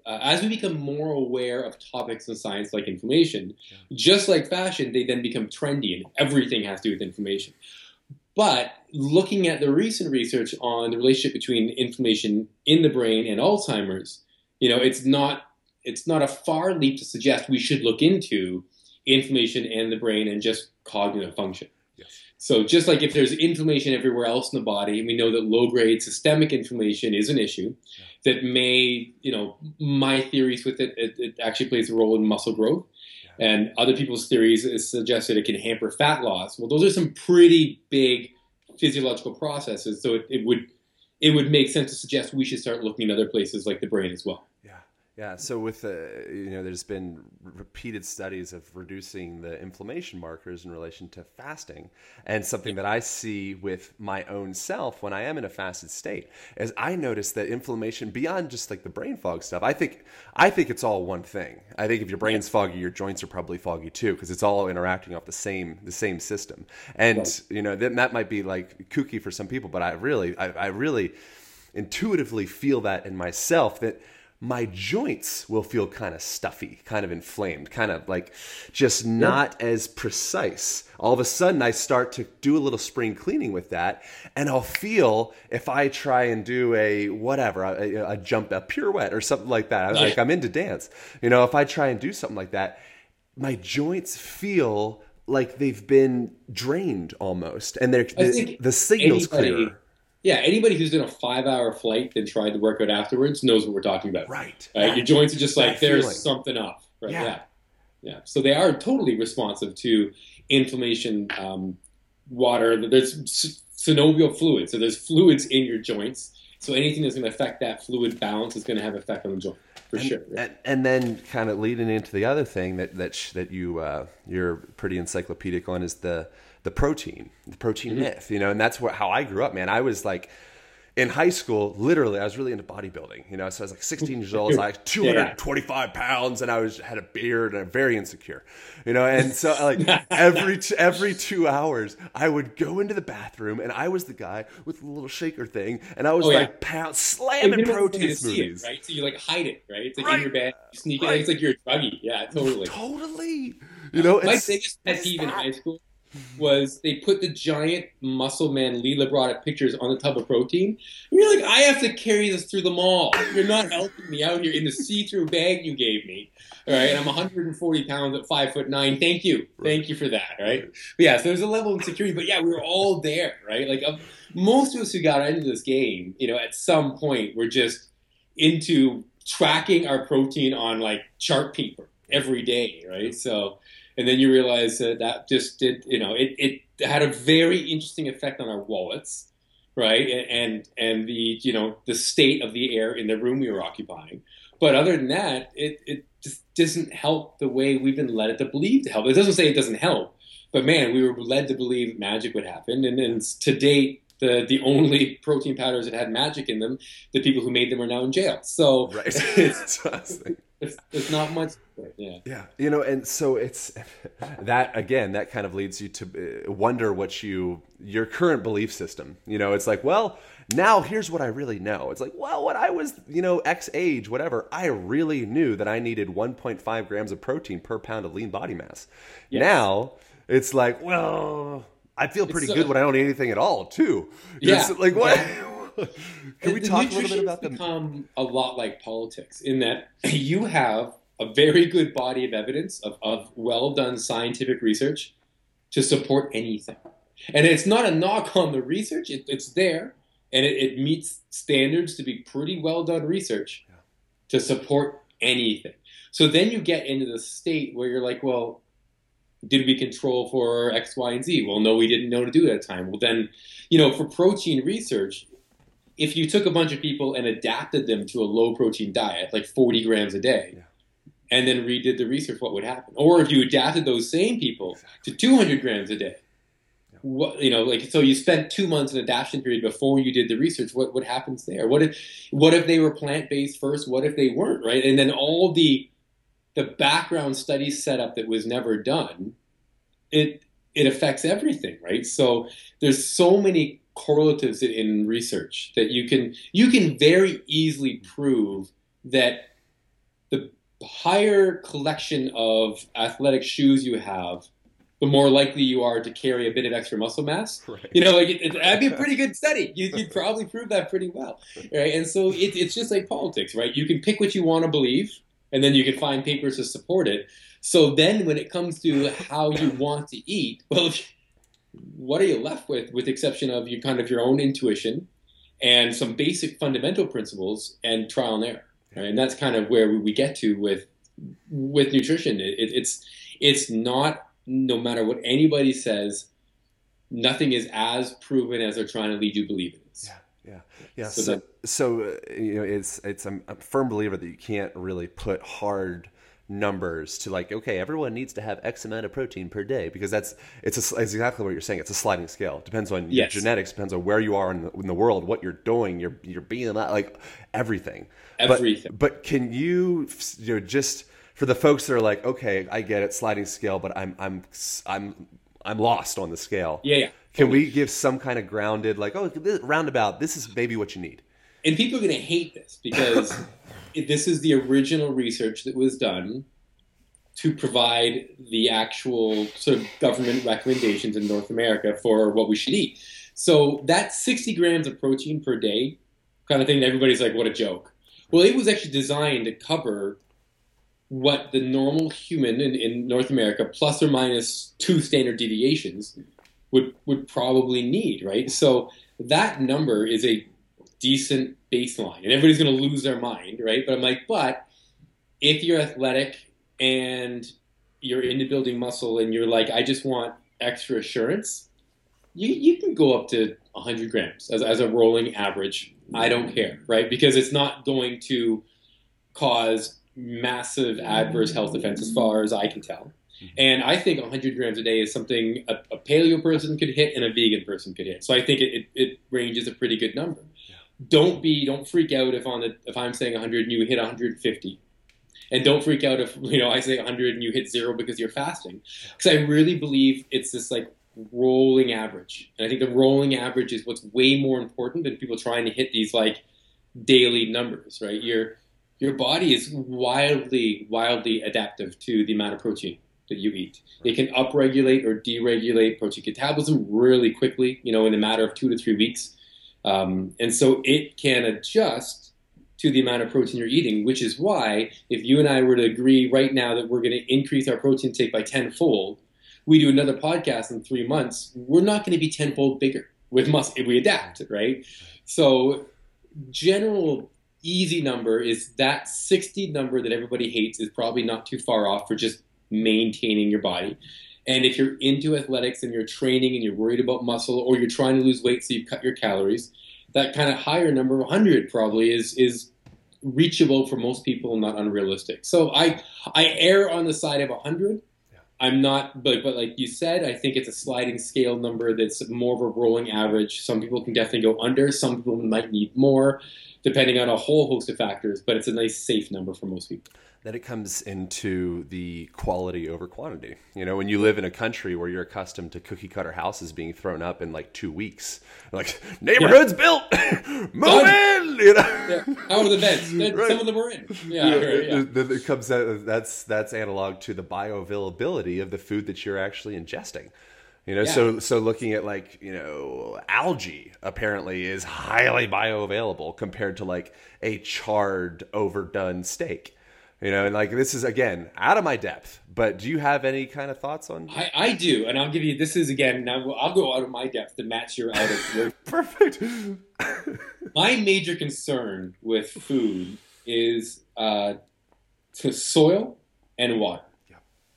uh, as we become more aware of topics in science like inflammation, yeah. just like fashion, they then become trendy and everything has to do with inflammation. But looking at the recent research on the relationship between inflammation in the brain and Alzheimer's, you know, it's not it's not a far leap to suggest we should look into inflammation in the brain and just cognitive function. So just like if there's inflammation everywhere else in the body, and we know that low grade systemic inflammation is an issue yeah. that may, you know, my theories with it, it, it actually plays a role in muscle growth. Yeah. And other people's theories suggest that it can hamper fat loss. Well, those are some pretty big physiological processes. So it, it would it would make sense to suggest we should start looking at other places like the brain as well. Yeah, so with the you know, there's been repeated studies of reducing the inflammation markers in relation to fasting, and something that I see with my own self when I am in a fasted state is I notice that inflammation beyond just like the brain fog stuff. I think I think it's all one thing. I think if your brain's foggy, your joints are probably foggy too because it's all interacting off the same the same system. And right. you know that that might be like kooky for some people, but I really I, I really intuitively feel that in myself that my joints will feel kind of stuffy, kind of inflamed, kind of like just not as precise. All of a sudden, I start to do a little spring cleaning with that, and I'll feel if I try and do a whatever, a, a jump, a pirouette or something like that. I was like, I'm into dance. You know, if I try and do something like that, my joints feel like they've been drained almost, and they're the, the signal's anybody- clearer. Yeah, anybody who's done a five-hour flight then tried to work out afterwards knows what we're talking about. Right. Right? Your joints are just like there's feeling. something off. Right. Yeah. Yeah. yeah. So they are totally responsive to inflammation, um, water. There's synovial fluid, so there's fluids in your joints. So anything that's going to affect that fluid balance is going to have effect on the joint for sure. right? And, and then, kind of leading into the other thing that that sh- that you uh, you're pretty encyclopedic on is the the protein, the protein Mm-hmm. myth. You know, and that's what how I grew up, man. I was like. In high school, literally, I was really into bodybuilding. You know, so I was like 16 years old, was 225 pounds, and I was had a beard and I'm very insecure. You know, and so like every t- every two hours, I would go into the bathroom, and I was the guy with the little shaker thing, and I was Oh, yeah. like pound slamming you don't want protein see it, smoothies. right? So you like hide it, right? It's like Right. in your bed, you sneak it. It's like you're a druggie. Yeah, totally. Totally. You know, My biggest pet peeve in high school was they put the giant muscle man Lee Labrada pictures on the tub of protein. And you're like, I have to carry this through the mall. You're not helping me out here in the see-through bag you gave me. All right, and I'm 140 pounds at five foot nine. Thank you, thank you for that. Right? But yeah, so there's a level of insecurity. But yeah, we were all there, right? Like um, most of us who got into this game, you know, at some point, were just into tracking our protein on like chart paper every day, right? So, and then you realize that that just did, you know, it, it had a very interesting effect on our wallets, right? And, and and the you know the state of the air in the room we were occupying. But other than that, it it just doesn't help the way we've been led to believe to help. It doesn't say it doesn't help, but man, we were led to believe magic would happen, and, and to date. The, the only protein powders that had magic in them, the people who made them are now in jail. So Right. it's, That's what I was thinking. it's, it's not much. Yeah. Yeah, you know, and so it's that again. That kind of leads you to uh, wonder what you your current belief system. You know, it's like, well, now here's what I really know. It's like, well, when I was, you know, X age, whatever, I really knew that I needed 1.5 grams of protein per pound of lean body mass. Now it's like, well, I feel pretty good when I don't eat anything at all, too. Yeah. It's like what? Can we talk a little bit about the become a lot like politics in that you have a very good body of evidence of, of well done scientific research to support anything. And it's not a knock on the research, it, it's there and it, it meets standards to be pretty well done research to support anything. So then you get into the state where you're like, well, did we control for X, Y, and Z? Well, no, we didn't know to do it at the time. Well, then, you know, for protein research, if you took a bunch of people and adapted them to a low protein diet, like 40 grams a day, Yeah. and then redid the research, what would happen? Or if you adapted those same people to 200 grams a day, what you know, like so you spent two months in adaptation period before you did the research. What what happens there? What if what if they were plant based first? What if they weren't? Right, and then all the the background study setup that was never done, it it affects everything, right? So there's so many correlatives in, research that you can you can very easily prove that the higher collection of athletic shoes you have, the more likely you are to carry a bit of extra muscle mass. Right. You know, like it, it, that'd be a pretty good study. You, you'd probably prove that pretty well, right? And so it, it's just like politics, right? You can pick what you want to believe, and then you can find papers to support it. So then, when it comes to how you want to eat, well, what are you left with, with the exception of you kind of your own intuition and some basic fundamental principles and trial and error, right? And that's kind of where we get to with with nutrition. It, it, it's it's not no matter what anybody says, nothing is as proven as they're trying to lead you to believe it is. Yeah, yeah, yeah. So So, that- so, uh, you know, it's it's I'm a firm believer that you can't really put hard numbers to like okay everyone needs to have x amount of protein per day because that's it's, a, it's exactly what you're saying it's a sliding scale depends on your genetics depends on where you are in the, in the world what you're doing you're you're being like everything Everything. but, but can you you know just for the folks that are like okay i get it sliding scale but i'm i'm i'm i'm lost on the scale Yeah, yeah. can we give some kind of grounded, like, oh, this, roundabout, this is maybe what you need? and people are going to hate this because this is the original research that was done to provide the actual sort of government recommendations in North America for what we should eat. So that 60 grams of protein per day kind of thing, everybody's like, what a joke. Well, it was actually designed to cover what the normal human in, in North America, plus or minus two standard deviations, would would probably need, right? So that number is a decent baseline, and everybody's going to lose their mind, right? But I'm like, but if you're athletic and you're into building muscle, and you're like, I just want extra assurance, you you can go up to 100 grams as as a rolling average. I don't care, right? Because it's not going to cause massive adverse health effects as far as I can tell. Mm-hmm. And I think 100 grams a day is something a, a paleo person could hit and a vegan person could hit. So I think it, it, it ranges a pretty good number. Don't be don't freak out if on the if I'm saying 100 and you hit 150. And don't freak out if you know I say 100 and you hit zero because you're fasting. Because I really believe it's this like rolling average. And I think the rolling average is what's way more important than people trying to hit these like daily numbers, right? Your your body is wildly, wildly adaptive to the amount of protein that you eat. It can upregulate or deregulate protein catabolism really quickly, you know, in a matter of two to three weeks. Um, and so it can adjust to the amount of protein you're eating, which is why if you and I were to agree right now that we're going to increase our protein intake by tenfold, we do another podcast in three months, we're not going to be tenfold bigger with muscle if we adapt, right? So general easy number is that 60 number that everybody hates is probably not too far off for just maintaining your body. And if you're into athletics and you're training and you're worried about muscle or you're trying to lose weight so you cut your calories, that kind of higher number, 100 probably is is reachable for most people and not unrealistic. So I I err on the side of 100. I'm not, but but like you said, I think it's a sliding scale number that's more of a rolling average. Some people can definitely go under. Some people might need more, depending on a whole host of factors. But it's a nice, safe number for most people. Then it comes into the quality over quantity. You know, when you live in a country where you're accustomed to cookie cutter houses being thrown up in like two weeks, like neighborhoods built, move in. You know, Yeah, out of the vents. Then Right. Some of them were in. Yeah, I heard, yeah. Then it comes out, that's that's analog to the bioavailability of the food that you're actually ingesting. You know, Yeah. so so looking at like you know algae apparently is highly bioavailable compared to like a charred, overdone steak. You know, and like this is again out of my depth. But do you have any kind of thoughts on? I, I do, and I'll give you. This is again. Now I'll go out of my depth to match your out of your Perfect. my major concern with food is uh, to soil and water.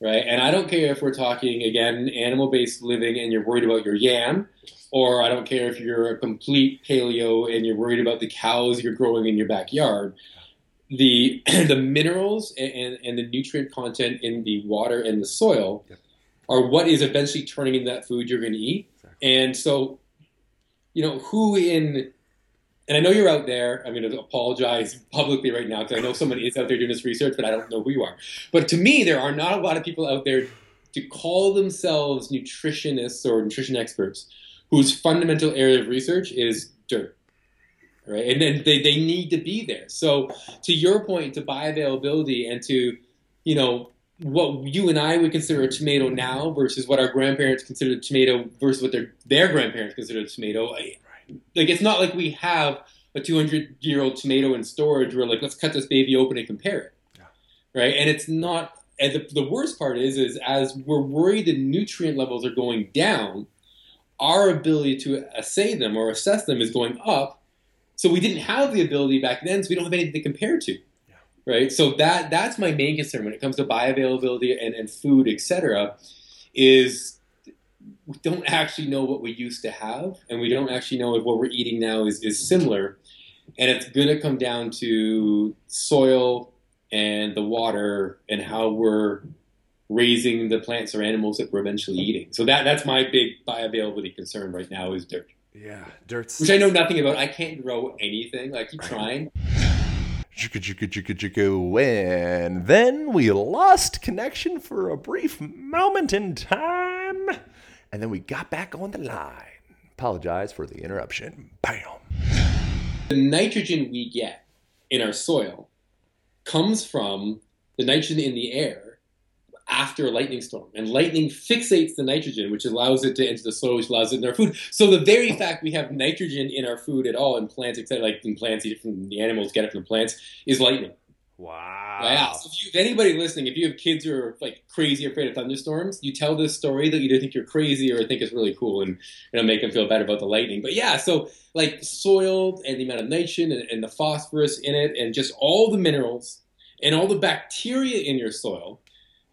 Right, and I don't care if we're talking again animal-based living and you're worried about your yam, or I don't care if you're a complete paleo and you're worried about the cows you're growing in your backyard. The the minerals and, and, and the nutrient content in the water and the soil are what is eventually turning into that food you're going to eat. And so, you know, who in and I know you're out there. I'm going to apologize publicly right now because I know someone is out there doing this research, but I don't know who you are. But to me, there are not a lot of people out there to call themselves nutritionists or nutrition experts whose fundamental area of research is dirt. Right? And then they, they need to be there. So to your point, to bioavailability and to, you know, what you and I would consider a tomato now versus what our grandparents considered a tomato versus what their their grandparents considered a tomato. I- Like it's not like we have a 200 year old tomato in storage. We're like, let's cut this baby open and compare it, right? And it's not. And the, the worst part is, is as we're worried the nutrient levels are going down, our ability to assay them or assess them is going up. So we didn't have the ability back then, so we don't have anything to compare to right? So that that's my main concern when it comes to bioavailability and, and food, etc. Is we don't actually know what we used to have, and we don't actually know if what we're eating now is, is similar. And it's going to come down to soil and the water and how we're raising the plants or animals that we're eventually eating. So that that's my big bioavailability concern right now is dirt, Yeah, dirt. which I know nothing about. I can't grow anything. I keep trying. Chicka, chicka, chicka, chicka, And then we lost connection for a brief moment in time. And then we got back on the line. Apologize for the interruption. Bam. the nitrogen we get in our soil comes from the nitrogen in the air after a lightning storm. And lightning fixates the nitrogen, which allows it to enter the soil, which allows it in our food. So the very fact we have nitrogen in our food at all, in plants, etc., like in plants, eat it from the animals, get it from the plants, is lightning. Wow. Yeah. So if, you, if anybody listening, if you have kids who are like crazy afraid of thunderstorms, you tell this story, they'll either think you're crazy or think it's really cool, and it'll make them feel better about the lightning. But yeah, so like soil and the amount of nitrogen and, and the phosphorus in it, and just all the minerals and all the bacteria in your soil,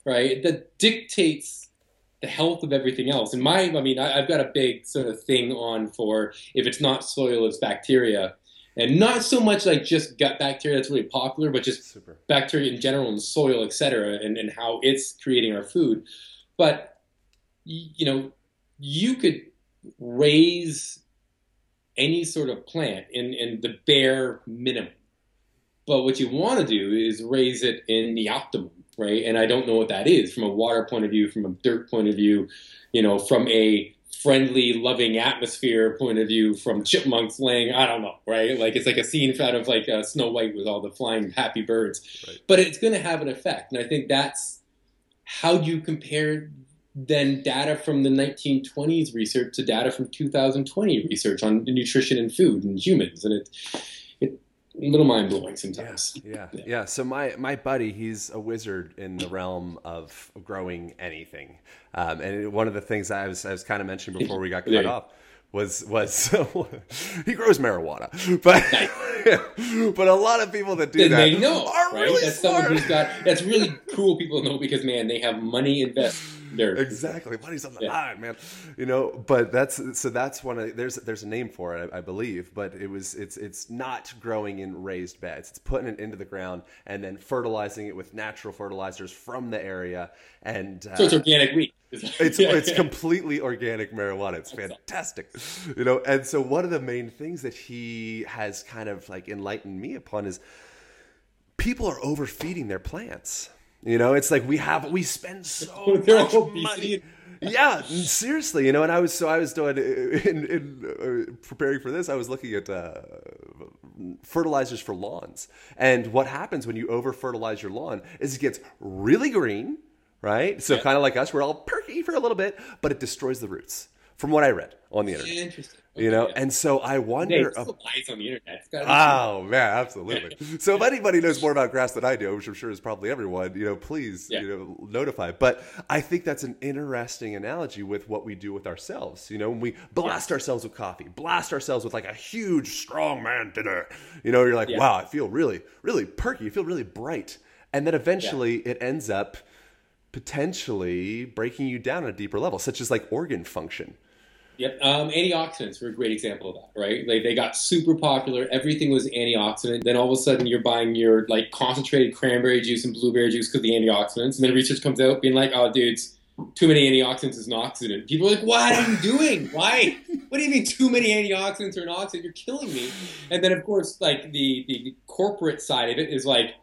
right? That dictates the health of everything else. And my, I mean, I, I've got a big sort of thing on for if it's not soil, it's bacteria and not so much like just gut bacteria that's really popular, but just Super. bacteria in general in soil, et cetera, and, and how it's creating our food. But you know, you could raise any sort of plant in, in the bare minimum. But what you want to do is raise it in the optimum, right? And I don't know what that is from a water point of view, from a dirt point of view, you know, from a friendly, loving atmosphere point of view, from chipmunks laying, I don't know, right? Like it's like a scene out of like uh, Snow White with all the flying happy birds. Right. But it's going to have an effect. And I think that's how do you compare then data from the 1920s research to data from 2020 research on nutrition and food and humans. And it, it a little mind blowing sometimes. Yeah, Yeah. yeah. So my my buddy, he's a wizard in the realm of growing anything. Um, and one of the things I was I was kind of mentioning before we got cut Yeah. off was was he grows marijuana, but but a lot of people that do Then that they know, are right? really that's smart. someone who's got. That's really cool. People know because man, they have money invested. There, Exactly, money's on the Yeah. line, man. You know, but that's so that's one of there's there's a name for it, I, I believe, but it was it's it's not growing in raised beds. It's putting it into the ground and then fertilizing it with natural fertilizers from the area, and uh, So it's organic wheat. it's it's completely organic marijuana. It's fantastic, you know. And so one of the main things that he has kind of like enlightened me upon is people are overfeeding their plants. You know, it's like we have we spend so much money. Yeah, seriously, you know. And I was so I was doing in, in uh, preparing for this. I was looking at uh, fertilizers for lawns, and what happens when you over fertilize your lawn is it gets really green, right? So Yeah. kind of like us, we're all perky for a little bit, but it destroys the roots. From what I read on the internet, Interesting. you know, yeah. and so I wonder. still lies on the internet. Oh man, absolutely. So if anybody knows more about grass than I do, which I'm sure is probably everyone, you know, please, Yeah. you know, notify. But I think that's an interesting analogy with what we do with ourselves. You know, when we blast ourselves with coffee, blast ourselves with like a huge strong man dinner. You know, you're like, Yeah. wow, I feel really, really perky. You feel really bright, and then eventually it ends up potentially breaking you down at a deeper level, such as like organ function. Yep. Um, antioxidants were a great example of that, right? Like they got super popular. Everything was antioxidant. Then all of a sudden you're buying your like concentrated cranberry juice and blueberry juice because the antioxidants. And then research comes out being like, oh, dudes, too many antioxidants is an oxidant. People are like, what are you doing? Why? What do you mean too many antioxidants are an oxidant? You're killing me. And then of course, like the, the corporate side of it is like,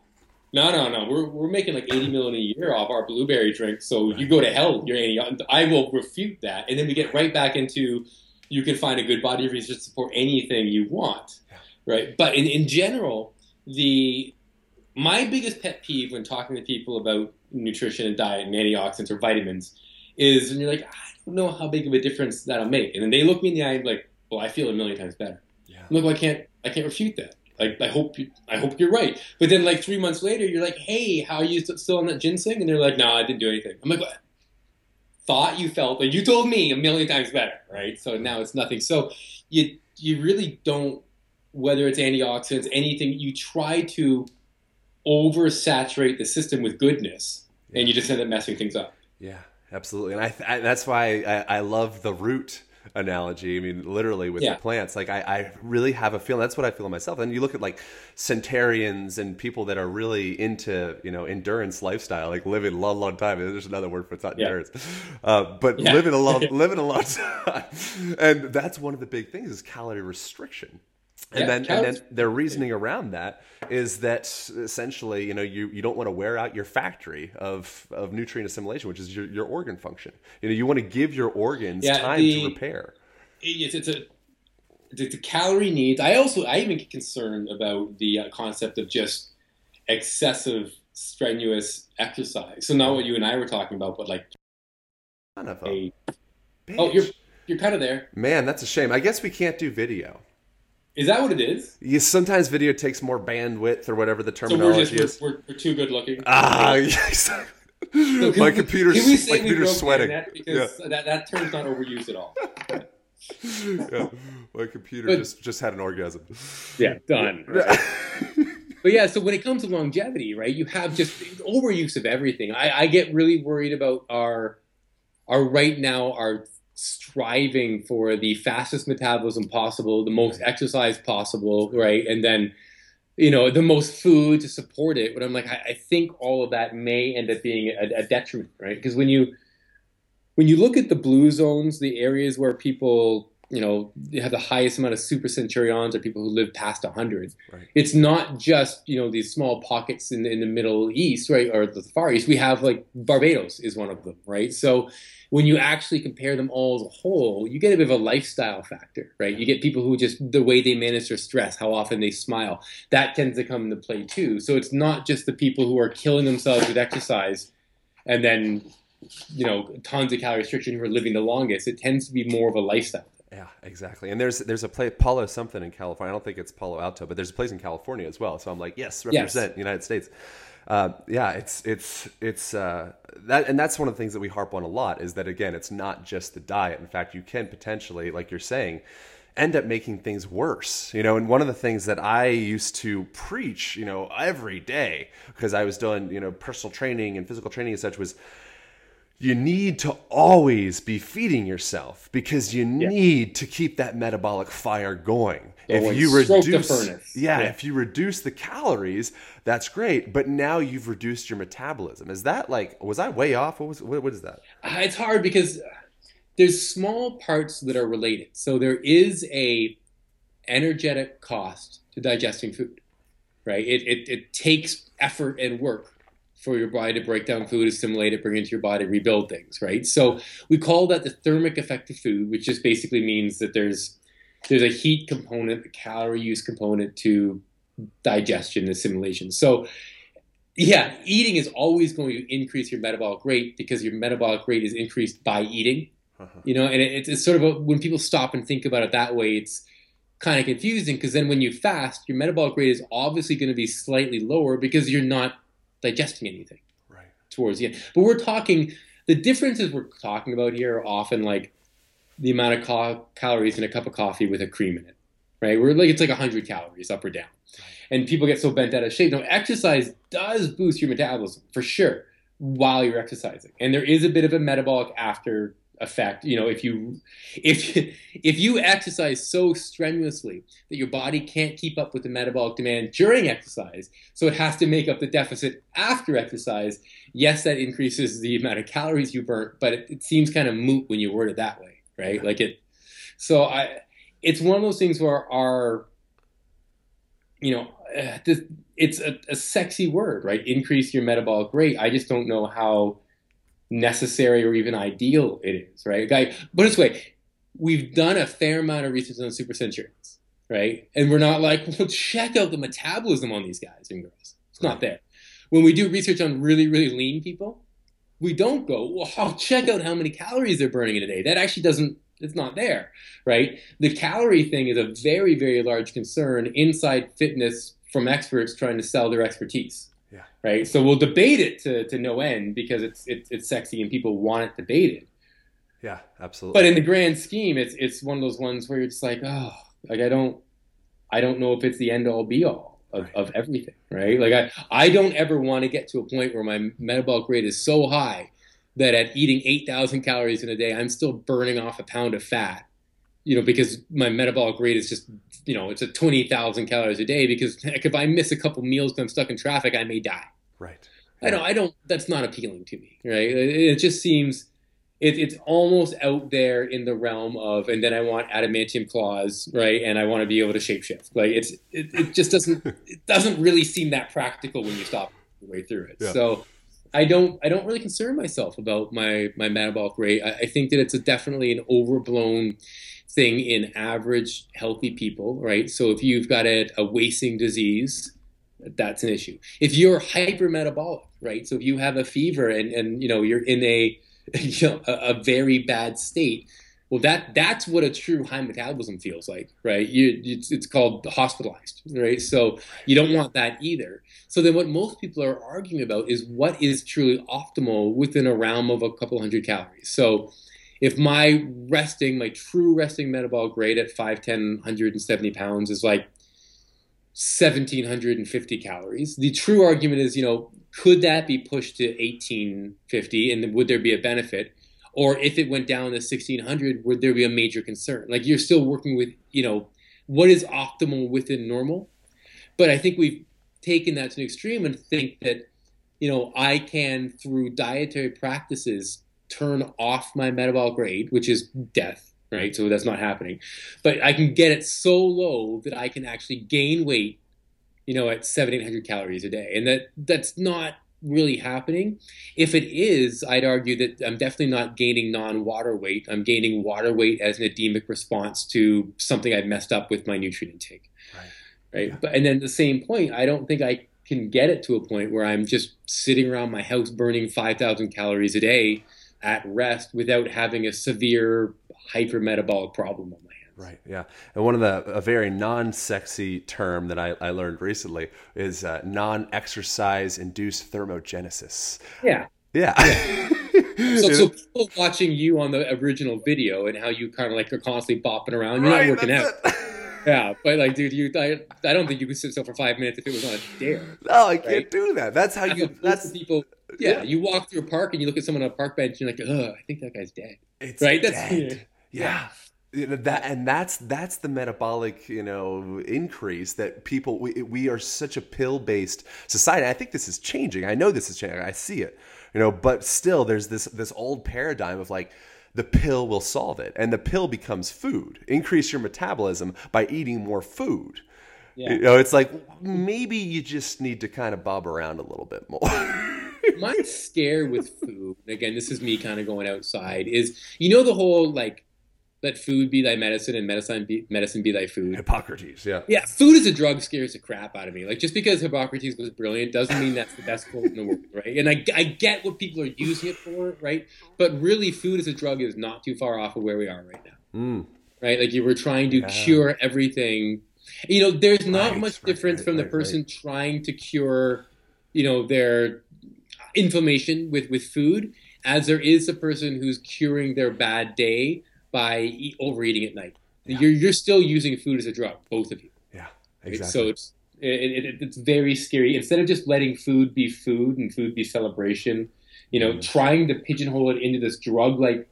no, no, no. We're, we're making like 80 million a year off our blueberry drink. So you go to hell with your antioxidant. I will refute that. And then we get right back into you can find a good body of research to support anything you want. Right. But in, in general, the my biggest pet peeve when talking to people about nutrition and diet and antioxidants or vitamins is when you're like, I don't know how big of a difference that'll make. And then they look me in the eye and be like, well, I feel a million times better. Yeah. I'm like, well, I can't, I can't refute that. Like, I hope you, I hope you're right. But then, like three months later, you're like, "Hey, how are you still on that ginseng?" And they're like, "No, I didn't do anything." I'm like, what? "Thought you felt, but you told me a million times better, right?" So now it's nothing. So you you really don't, whether it's antioxidants, anything, you try to oversaturate the system with goodness, and you just end up messing things up. Yeah, absolutely, and I, I that's why I, I love the root analogy. I mean, literally with Yeah. the plants. Like I, I really have a feeling. That's what I feel myself. And you look at like centarians and people that are really into you know endurance lifestyle, like living a long, long time. There's another word for it, it's not Yeah. endurance, uh, but Yeah. living a long, living a long time. And that's one of the big things is calorie restriction. And Yeah, then, and then their reasoning around that is that essentially, you know, you, you don't want to wear out your factory of, of nutrient assimilation, which is your, your organ function. You know, you want to give your organs Yeah, time the- to repair. it's, it's a the, the calorie needs. I also I even get concerned about the uh, concept of just excessive strenuous exercise. So not what you and I were talking about, but like a a oh, you're you're kind of there. Man, that's a shame. I guess we can't do video. Is that what it is? Yeah, sometimes video takes more bandwidth or whatever the So we're terminology just is. we're, we're, we're too good looking. Ah, yes. So my computer's can we say my computer's sweating. internet? Because that, that term's not overused at all. yeah, my computer But- just just had an orgasm. Yeah, done. But yeah, so when it comes to longevity, right, you have just overuse of everything. I, I get really worried about our our right now our striving for the fastest metabolism possible, the most exercise possible, right, and then you know the most food to support it. But I'm like, I, I think all of that may end up being a, a detriment, right? Because when you when you look at the blue zones, the areas where people you know have the highest amount of super centurions or people who live past 100 Right. it's not just you know these small pockets in, in the middle east right or the far east we have like barbados is one of them right so when you actually compare them all as a whole you get a bit of a lifestyle factor right? You get people who just the way they manage their stress how often they smile that tends to come into play too. So it's not just the people who are killing themselves with exercise and then you know tons of calorie restriction who are living the longest. It tends to be more of a lifestyle Yeah, exactly. And there's there's a place Palo something in California. I don't think it's Palo Alto, but there's a place in California as well. So I'm like, yes, represent United States. Uh, yeah, it's it's it's uh, that, and that's one of the things that we harp on a lot is that again, it's not just the diet. In fact, you can potentially, like you're saying, end up making things worse. You know, and one of the things that I used to preach, you know, every day because I was doing you know personal training and physical training and such was you need to always be feeding yourself because you need to keep that metabolic fire going. If you reduce, furnace. yeah, Yeah. if you reduce the calories, that's great. But now you've reduced your metabolism. Is that like was I way off? What was what, what is that? Uh, It's hard because there's small parts that are related. So there is a energetic cost to digesting food, right? It, it, it takes effort and work for your body to break down food, assimilate it, bring it into your body, rebuild things, right? So we call that the thermic effect of food, which just basically means that there's there's a heat component, a calorie use component to digestion, assimilation. So yeah, eating is always going to increase your metabolic rate because your metabolic rate is increased by eating. Uh-huh. You know, and it, it's, it's sort of a, when people stop and think about it that way, it's kind of confusing because then when you fast, your metabolic rate is obviously going to be slightly lower because you're not digesting anything Right. towards the end. But we're talking the differences we're talking about here are often like the amount of cal- calories in a cup of coffee with a cream in it, right? We're like it's like 100 calories up or down, and people get so bent out of shape. Now, exercise does boost your metabolism for sure while you're exercising, and there is a bit of a metabolic after effect. You know, if you if if you exercise so strenuously that your body can't keep up with the metabolic demand during exercise, so it has to make up the deficit after exercise. Yes, that increases the amount of calories you burn, but it, it seems kind of moot when you word it that way, right? Like it. So I, it's one of those things where our, you know, uh, this, it's a, a sexy word, right? Increase your metabolic rate. I just don't know how necessary or even ideal it is, right? Guy, but this way, we've done a fair amount of research on super centurions, right? And we're not like, well, check out the metabolism on these guys and girls. It's not there. When we do research on really, really lean people, we don't go, well, check out how many calories they're burning in a day. That actually doesn't, it's not there, right? The calorie thing is a very, very large concern inside fitness from experts trying to sell their expertise. Yeah. Right. So we'll debate it to, to no end because it's, it's it's sexy and people want it debated. Yeah, absolutely. But in the grand scheme, it's it's one of those ones where you're just like, oh, like I don't, I don't know if it's the end all be all of, of everything, right? Like I, I don't ever want to get to a point where my metabolic rate is so high that at eating eight thousand calories in a day, I'm still burning off a pound of fat, you know, because my metabolic rate is just, you know, it's a twenty thousand calories a day. Because heck, if I miss a couple meals because I'm stuck in traffic, I may die. right. I don't. I don't. That's not appealing to me, right? It, just seems it, it's almost out there in the realm of, and then I want adamantium claws, right? And I want to be able to shapeshift. Like it's, it, it just doesn't. it doesn't really seem that practical when you stop your way through it. Yeah. So. I don't. I don't really concern myself about my my metabolic rate. I, I think that it's a, definitely an overblown thing in average healthy people, right? So if you've got a, a wasting disease, that's an issue. If you're hypermetabolic, right? So if you have a fever and, and you know you're in a you know a, a very bad state, well, that that's what a true high metabolism feels like, right? You, it's, it's called hospitalized, right? So you don't want that either. So then, what most people are arguing about is what is truly optimal within a realm of a couple hundred calories. So if my resting, my true resting metabolic rate at 5'10", 170 pounds is like 1750 calories. The true argument is, you know, could that be pushed to 1850 and would there be a benefit? Or if it went down to 1600, would there be a major concern? Like you're still working with, you know, what is optimal within normal? But I think we've taken that to an extreme and think that, you know, I can, through dietary practices, turn off my metabolic rate, which is death, right? So that's not happening. But I can get it so low that I can actually gain weight, you know, at seven, eight hundred calories a day. And that that's not really happening. If it is, I'd argue that I'm definitely not gaining non-water weight. I'm gaining water weight as an edemic response to something I've messed up with my nutrient intake. Right. Right. Yeah. But and then the same point, I don't think I can get it to a point where I'm just sitting around my house burning 5,000 calories a day at rest without having a severe hypermetabolic problem on my hands. Right. Yeah. And one of the a very non-sexy term that I, I learned recently is uh, non-exercise induced thermogenesis. Yeah. Yeah. yeah. so, so people watching you on the original video and how you kind of like are constantly bopping around, you're right, not working out. yeah, but like, dude, you, I, I don't think you could sit still for five minutes if it was on a dare. No, I can't do that. That's how you. That's people yeah, yeah, you walk through a park and you look at someone on a park bench and you're like, oh, I think that guy's dead. It's right. That's dead. yeah. You know, that and that's that's the metabolic you know increase that people we, we are such a pill based society. I think this is changing. I know this is changing. I see it. You know, but still, there's this this old paradigm of like the pill will solve it, and the pill becomes food. Increase your metabolism by eating more food. Yeah. You know, it's like maybe you just need to kind of bob around a little bit more. my scare with food, again, this is me kind of going outside, is you know the whole like let food be thy medicine and medicine be medicine be thy food. Hippocrates, yeah. Yeah, food is a drug scares the crap out of me. Like just because Hippocrates was brilliant doesn't mean that's the best quote in the world, right? And I, I get what people are using it for, right? But really, food as a drug is not too far off of where we are right now, mm. right? Like you were trying to yeah. cure everything. You know, there's not right, much right, difference right, from the person trying to cure, you know, their inflammation with with food as there is a person who's curing their bad day by eat, overeating at night. Yeah. You're you're still using food as a drug, both of you. Yeah, exactly. So it's it, it, it's very scary. Instead of just letting food be food and food be celebration, you know, mm. trying to pigeonhole it into this drug-like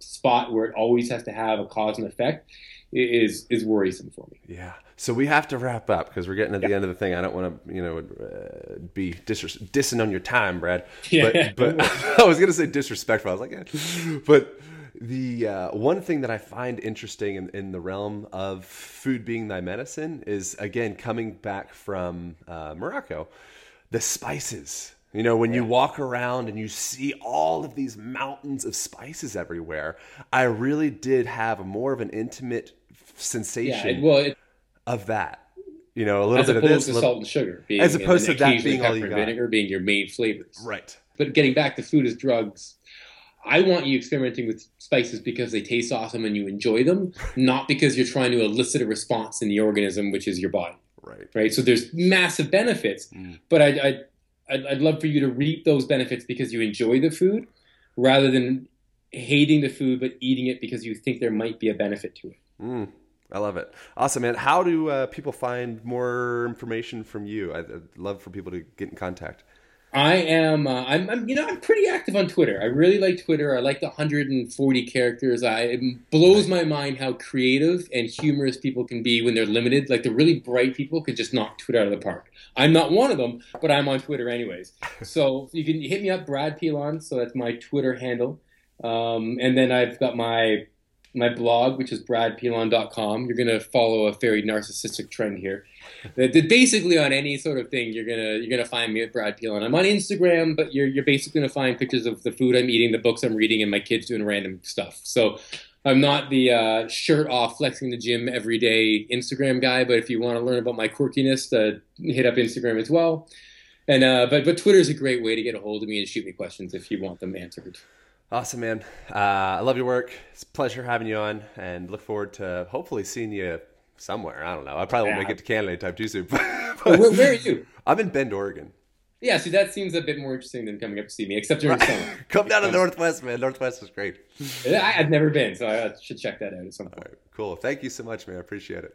spot where it always has to have a cause and effect is is worrisome for me. Yeah. So we have to wrap up because we're getting at the end of the thing. I don't want to, you know, uh, be dis- dissing on your time, Brad. Yeah. But, but I was going to say disrespectful. I was like, yeah. but the uh, one thing that I find interesting in, in, the realm of food being thy medicine is again coming back from uh, Morocco, the spices. You know, when you walk around and you see all of these mountains of spices everywhere, I really did have more of an intimate sensation. Yeah, well, it, of that. You know, a little bit of this, to salt and sugar, being, as opposed to that being all you got. vinegar being your main flavors. Right. But getting back to food as drugs, I want you experimenting with spices because they taste awesome and you enjoy them, not because you're trying to elicit a response in the organism, which is your body. Right. Right. So there's massive benefits, mm. but I, I I'd, I'd love for you to reap those benefits because you enjoy the food, rather than hating the food but eating it because you think there might be a benefit to it. Mm. I love it. Awesome, man. How do uh, people find more information from you? I'd, I'd, love for people to get in contact. I am. Uh, I'm, I'm, You know, I'm pretty active on Twitter. I really like Twitter. I like the 140 characters. I it blows my mind how creative and humorous people can be when they're limited. Like the really bright people could just knock Twitter out of the park. I'm not one of them, but I'm on Twitter anyways. so you can hit me up, Brad Pilon. So that's my Twitter handle. Um, and then I've got my my blog, which is bradpilon.com. You're going to follow a very narcissistic trend here. basically on any sort of thing, you're gonna you're gonna find me at Brad Pilon. I'm on Instagram, but you're you're basically gonna find pictures of the food I'm eating, the books I'm reading, and my kids doing random stuff. So I'm not the uh, shirt off, flexing the gym every day Instagram guy. But if you want to learn about my quirkiness, uh, hit up Instagram as well. And uh, but but Twitter is a great way to get a hold of me and shoot me questions if you want them answered. Awesome, man. Uh, I love your work. It's a pleasure having you on, and look forward to hopefully seeing you somewhere. I don't know. I probably won't Yeah. make it to Canada anytime too soon. But, Oh, where, where are you? I'm in Bend, Oregon. Yeah, see, that seems a bit more interesting than coming up to see me, except during summer. Come down to Northwest, man. Northwest is great. I, I've never been, so I should check that out at some point. right, cool. Thank you so much, man. I appreciate it.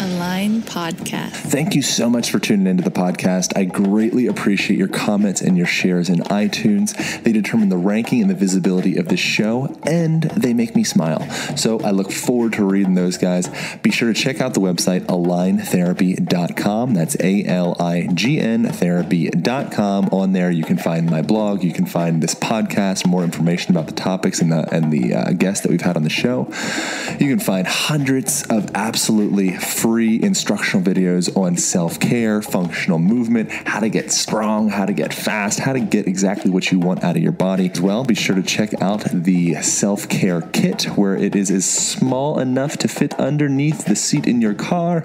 Align Podcast. Thank you so much for tuning into the podcast. I greatly appreciate your comments and your shares in iTunes. They determine the ranking and the visibility of the show, and they make me smile. So I look forward to reading those guys. Be sure to check out the website aligntherapy.com. That's A L I G N therapy.com. On there, you can find my blog, you can find this podcast, more information about the topics and the, and the uh, guests that we've had on the show. You can find hundreds of absolutely free instructional videos on self care, functional movement, how to get strong, how to get fast, how to get exactly what you want out of your body. As well, be sure to check out the self care kit, where it is, is small enough to fit underneath the seat in your car.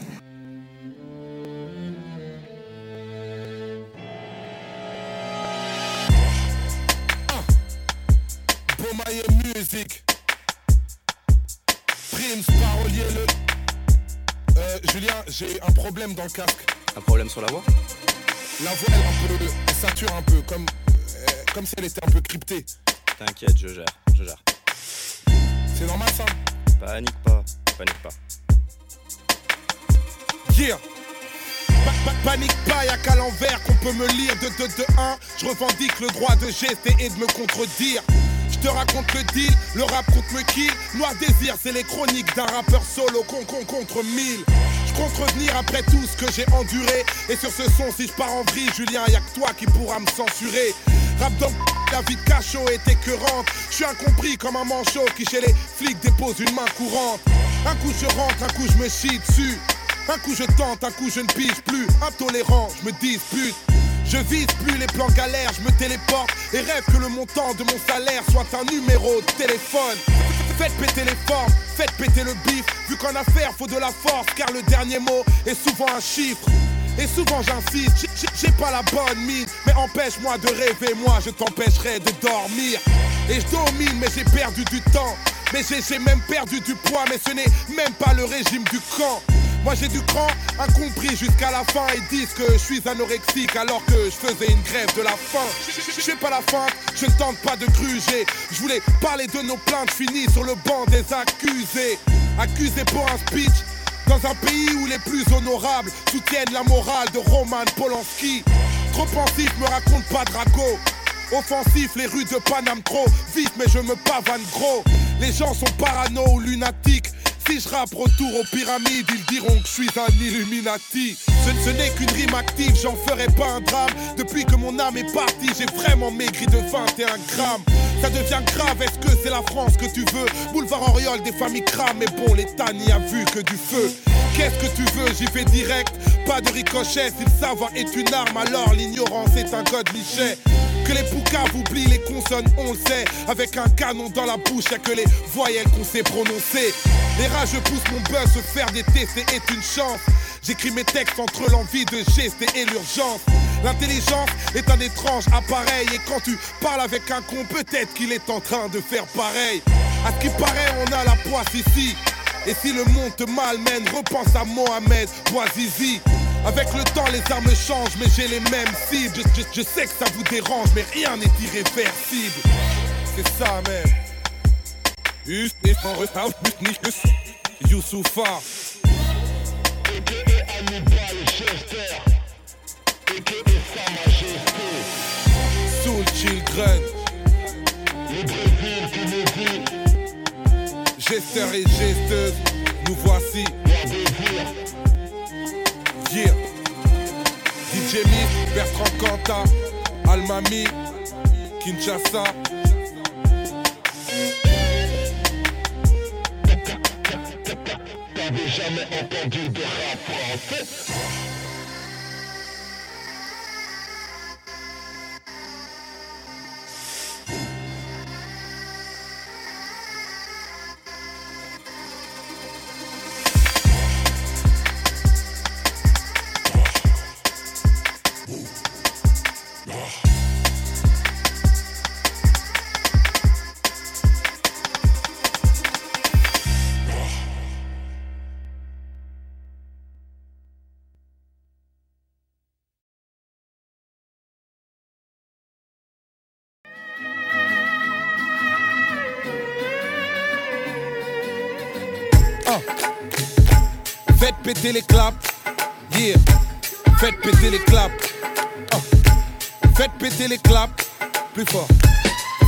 Prims, parolier le. Euh, Julien, j'ai un problème dans le casque. Un problème sur la voix? La voix, elle, un peu, elle sature un peu, comme, euh, comme si elle était un peu cryptée. T'inquiète, je gère, je gère. C'est normal ça? Panique pas, panique pas. Yeah Pa- pa- Panique pas, y'a qu'à l'envers qu'on peut me lire de 2 de 1. Je revendique le droit de gester et de me contredire. Je te raconte le deal, le rap contre me kill. Noir désir, c'est les chroniques d'un rappeur solo con, con contre mille. Je compte revenir après tout ce que j'ai enduré. Et sur ce son, si je pars en vrille, Julien, y'a que toi qui pourra me censurer. Rap dans la vie de cachot est écœurante. Je suis incompris comme un manchot qui chez les flics dépose une main courante. Un coup je rentre, un coup je me chie dessus. Un coup je tente, un coup je ne pige plus. Intolérant, je me dispute. Je vise plus les plans galères, je me téléporte et rêve que le montant de mon salaire soit un numéro de téléphone. Faites péter les formes, faites péter le bif. Vu qu'en affaire faut de la force, car le dernier mot est souvent un chiffre. Et souvent j'insiste, j'ai- pas la bonne mine, mais empêche-moi de rêver, moi je t'empêcherai de dormir. Et je domine, mais j'ai perdu du temps. Mais j'ai même perdu du poids, mais ce n'est même pas le régime du camp. Moi j'ai du cran, incompris jusqu'à la fin. Ils disent que je suis anorexique alors que je faisais une grève de la faim. Je- pas la feinte, je ne tente pas de gruger. Je voulais parler de nos plaintes finies sur le banc des accusés. Accusés pour un speech. Dans un pays où les plus honorables soutiennent la morale de Roman Polanski. Trop pensif, me raconte pas Draco. Offensif, les rues de Paname trop vite, mais je me pavane gros. Les gens sont parano ou lunatiques. Si je rappe retour aux pyramides, ils diront que je suis un Illuminati. Ce, n'est qu'une rime active, j'en ferai pas un drame. Depuis que mon âme est partie, j'ai vraiment maigri de 21 grammes. Ça devient grave, est-ce que c'est la France que tu veux? Boulevard Oriol, des familles crament, mais bon, l'État n'y a vu que du feu. Qu'est-ce que tu veux? J'y vais direct, pas de ricochet. Si le savoir est une arme, alors l'ignorance est un god Michet. Que les poucaves oublient les consonnes, on sait. Avec un canon dans la bouche, y'a que les voyelles qu'on sait prononcer. Les rageux poussent mon buzz, se faire détester est une chance. J'écris mes textes entre l'envie de gester et l'urgence. L'intelligence est un étrange appareil. Et quand tu parles avec un con, peut-être qu'il est en train de faire pareil. À qui paraît, on a la poisse ici. Et si le monde te malmène, repense à Mohamed Bouazizi. Avec le temps, les armes changent, mais j'ai les mêmes cibles. Je, sais que ça vous dérange, mais rien n'est irréversible. C'est ça, man. Juste et sans retard, juste nicht es- Youssoufa. Soul Children. Gesteur et gesteuse, nous voici. Yeah. DJ Miss, Bertrand Cantat, Almami, Kinshasa. T'avais jamais entendu de rap français? Péter les claps. Yeah. Faites péter les claps. Ah. Faites péter les claps. Plus fort.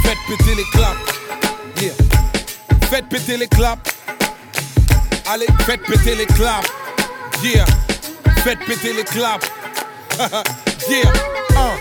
Faites péter les claps. Yeah. Faites péter les claps. Allez, faites péter les claps. Yeah. Faites péter les claps. yeah. Ah.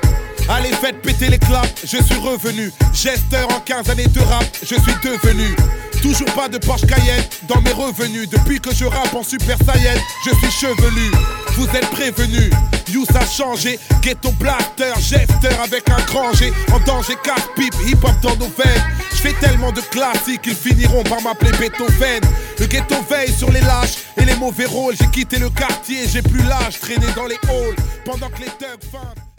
Allez, faites péter les claps, je suis revenu. Gesteur en 15 années de rap, je suis devenu. Toujours pas de Porsche Cayenne dans mes revenus. Depuis que je rappe en Super Saiyan, je suis chevelu. Vous êtes prévenus, Youss a changé. Ghetto blaster, gesteur avec un grand G. En danger, casse-pipe, hip-hop dans nos veines. Je fais tellement de classiques, ils finiront par m'appeler Beethoven. Le ghetto veille sur les lâches et les mauvais rôles. J'ai quitté le quartier, j'ai plus l'âge, traîné dans les halls. Pendant que les thugs.